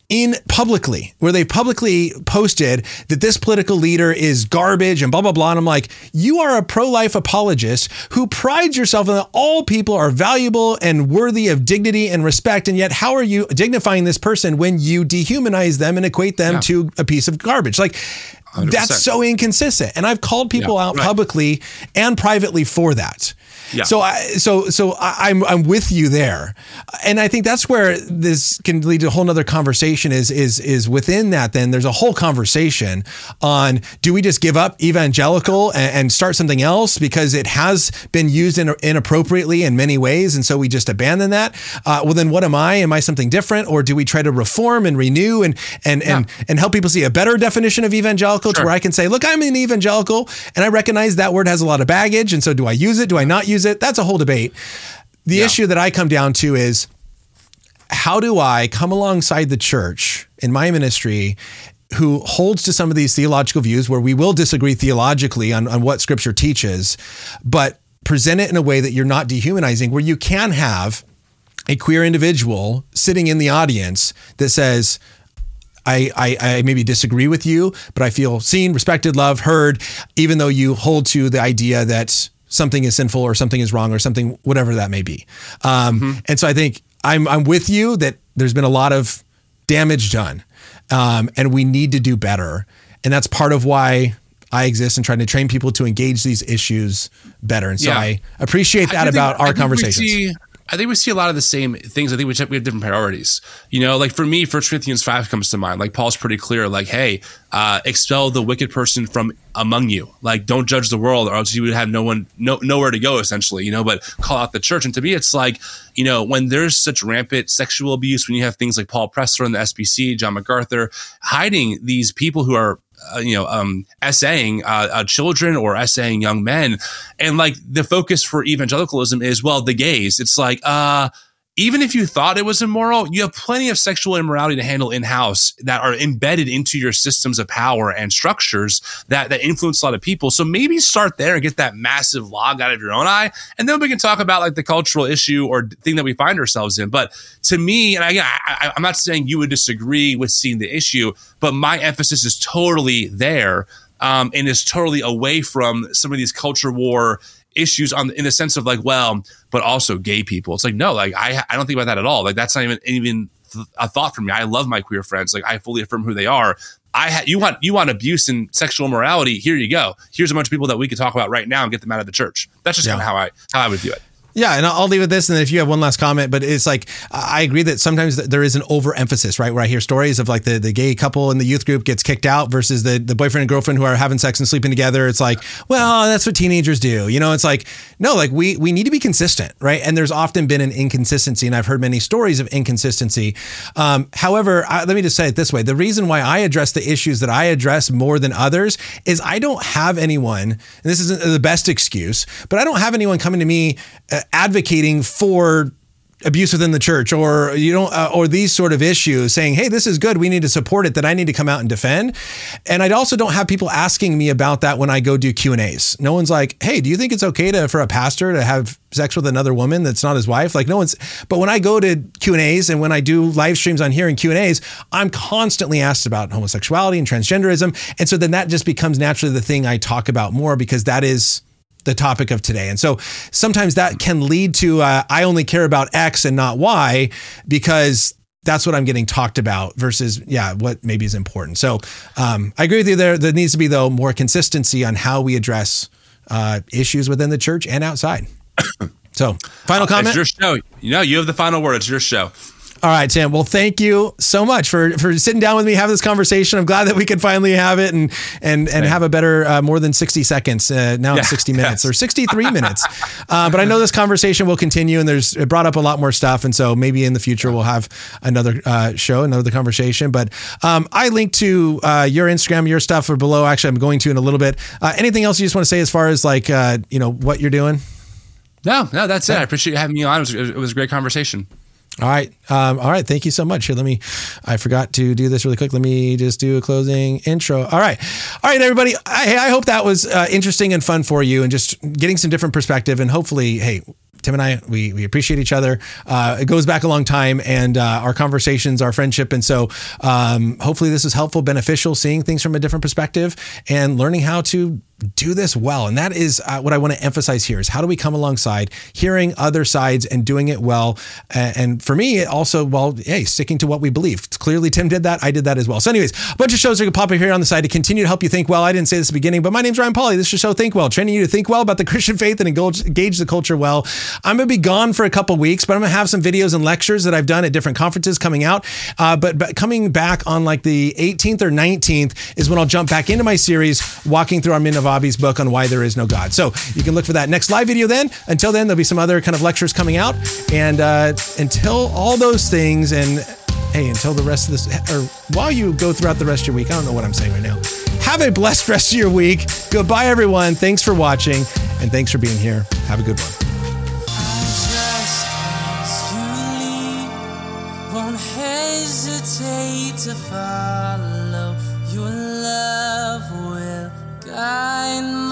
S2: in publicly, where they publicly posted that this political leader is garbage and blah, blah, blah. And I'm like, you are a pro life apologist who prides yourself in that all people are valuable and worthy of dignity and respect. And yet, how are you dignifying this person when you dehumanize them and equate them yeah. to a piece of garbage? Like, 100%. that's so inconsistent. And I've called people yeah, out right. publicly and privately for that. Yeah. So I so so I, am I'm, I'm with you there, and I think that's where this can lead to a whole other conversation. Is is is within that? Then there's a whole conversation on do we just give up evangelical and, and start something else because it has been used in, inappropriately in many ways, and so we just abandon that. Uh, well, then what am I? Am I something different, or do we try to reform and renew and and yeah. and and help people see a better definition of evangelical sure. to where I can say, look, I'm an evangelical, and I recognize that word has a lot of baggage, and so do I use it? Do I not use use it? That's a whole debate. The yeah. issue that I come down to is how do I come alongside the church in my ministry who holds to some of these theological views where we will disagree theologically on, on what scripture teaches, but present it in a way that you're not dehumanizing, where you can have a queer individual sitting in the audience that says, I, I, I, maybe disagree with you, but I feel seen, respected, loved, heard, even though you hold to the idea that something is sinful or something is wrong or something, whatever that may be. Um, mm-hmm. And so I think I'm, I'm with you that there's been a lot of damage done um, and we need to do better. And that's part of why I exist and trying to train people to engage these issues better. And so yeah. I appreciate that I about think, our conversations.
S1: I think we see a lot of the same things. I think we have, we have different priorities. You know, like for me, First Corinthians five comes to mind. Like Paul's pretty clear. Like, hey, uh, expel the wicked person from among you. Like, don't judge the world, or else you would have no one, no nowhere to go. Essentially, you know. But call out the church. And to me, it's like, you know, when there's such rampant sexual abuse, when you have things like Paul Pressler and the SBC, John MacArthur, hiding these people who are uh, you know, um, essaying uh, uh, children or essaying young men. And like the focus for evangelicalism is, well, the gays. It's like, uh, even if you thought it was immoral, you have plenty of sexual immorality to handle in house that are embedded into your systems of power and structures that, that influence a lot of people. So maybe start there and get that massive log out of your own eye. And then we can talk about like the cultural issue or thing that we find ourselves in. But to me, and again, I, I'm not saying you would disagree with seeing the issue, but my emphasis is totally there. Um, and is totally away from some of these culture war issues on in the sense of like, well, but also gay people. It's like, no, like I, I don't think about that at all. Like that's not even, even a thought for me. I love my queer friends. Like I fully affirm who they are. I ha- you want you want abuse and sexual morality. Here you go. Here's a bunch of people that we could talk about right now and get them out of the church. That's just yeah. kind of how I how I would view it.
S2: Yeah, and I'll leave it this, and if you have one last comment, but it's like I agree that sometimes there is an overemphasis, right? Where I hear stories of like the, the gay couple in the youth group gets kicked out versus the the boyfriend and girlfriend who are having sex and sleeping together. It's like, well, that's what teenagers do, you know? It's like no, like we we need to be consistent, right? And there's often been an inconsistency, and I've heard many stories of inconsistency. Um, however, I, let me just say it this way: the reason why I address the issues that I address more than others is I don't have anyone, and this isn't the best excuse, but I don't have anyone coming to me uh, advocating for abuse within the church or you don't uh, or these sort of issues saying hey this is good. We need to support it that i need to come out and defend. And i also don't have people asking me about that when i go do q and a's. No one's like hey do you think it's okay to for a pastor to have sex with another woman that's not his wife? Like no one's but when i go to q and a's and when i do live streams on here and q and a's i'm constantly asked about homosexuality and transgenderism. And so then that just becomes naturally the thing i talk about more because that is the topic of today. And so sometimes that can lead to uh, I only care about X and not Y because that's what I'm getting talked about versus yeah what maybe is important. So um, I agree with you there. There needs to be though more consistency on how we address uh, issues within the church and outside. So final comment.
S1: It's your show. You know you have the final word. It's your show.
S2: All right, Tim. Well, thank you so much for for sitting down with me, having this conversation. I'm glad that we could finally have it and and and have a better uh, more than 60 seconds. Uh, now yeah, it's 60 minutes yes. or 63 minutes. Uh, but I know this conversation will continue, and there's it brought up a lot more stuff, and so maybe in the future we'll have another uh, show, another conversation. But um, I link to uh, your Instagram, your stuff are below. Actually, I'm going to in a little bit. Uh, anything else you just want to say as far as like you know what you're doing?
S1: No, no, that's it. I appreciate you having me on. It was, it was a great conversation.
S2: All right. Um, all right. Thank you so much. Here, let me, I forgot to do this really quick. Let me just do a closing intro. All right. All right, everybody. I, I hope that was uh, interesting and fun for you and just getting some different perspective. And hopefully, hey, Tim and I, we, we appreciate each other. Uh, it goes back a long time and uh, our conversations, our friendship. And so um, hopefully this is helpful, beneficial, seeing things from a different perspective and learning how to do this well. And that is uh, what I want to emphasize here is how do we come alongside hearing other sides and doing it well. And for me, it also, well, hey, sticking to what we believe. Clearly, Tim did that. I did that as well. So anyways, a bunch of shows are going to pop up here on the side to continue to help you think well. I didn't say this at the beginning, but my name's Ryan Pauly. This is show Think Well, training you to think well about the Christian faith and engage the culture well. I'm going to be gone for a couple weeks, but I'm going to have some videos and lectures that I've done at different conferences coming out. Uh, but, but coming back on like the 18th or 19th is when I'll jump back into my series, walking through our Min Bobby's book on why there is no God. So you can look for that next live video then. Until then, there'll be some other kind of lectures coming out. And uh, until all those things, and hey, until the rest of this, or while you go throughout the rest of your week, I don't know what I'm saying right now. Have a blessed rest of your week. Goodbye, everyone. Thanks for watching, and thanks for being here. Have a good one. to follow your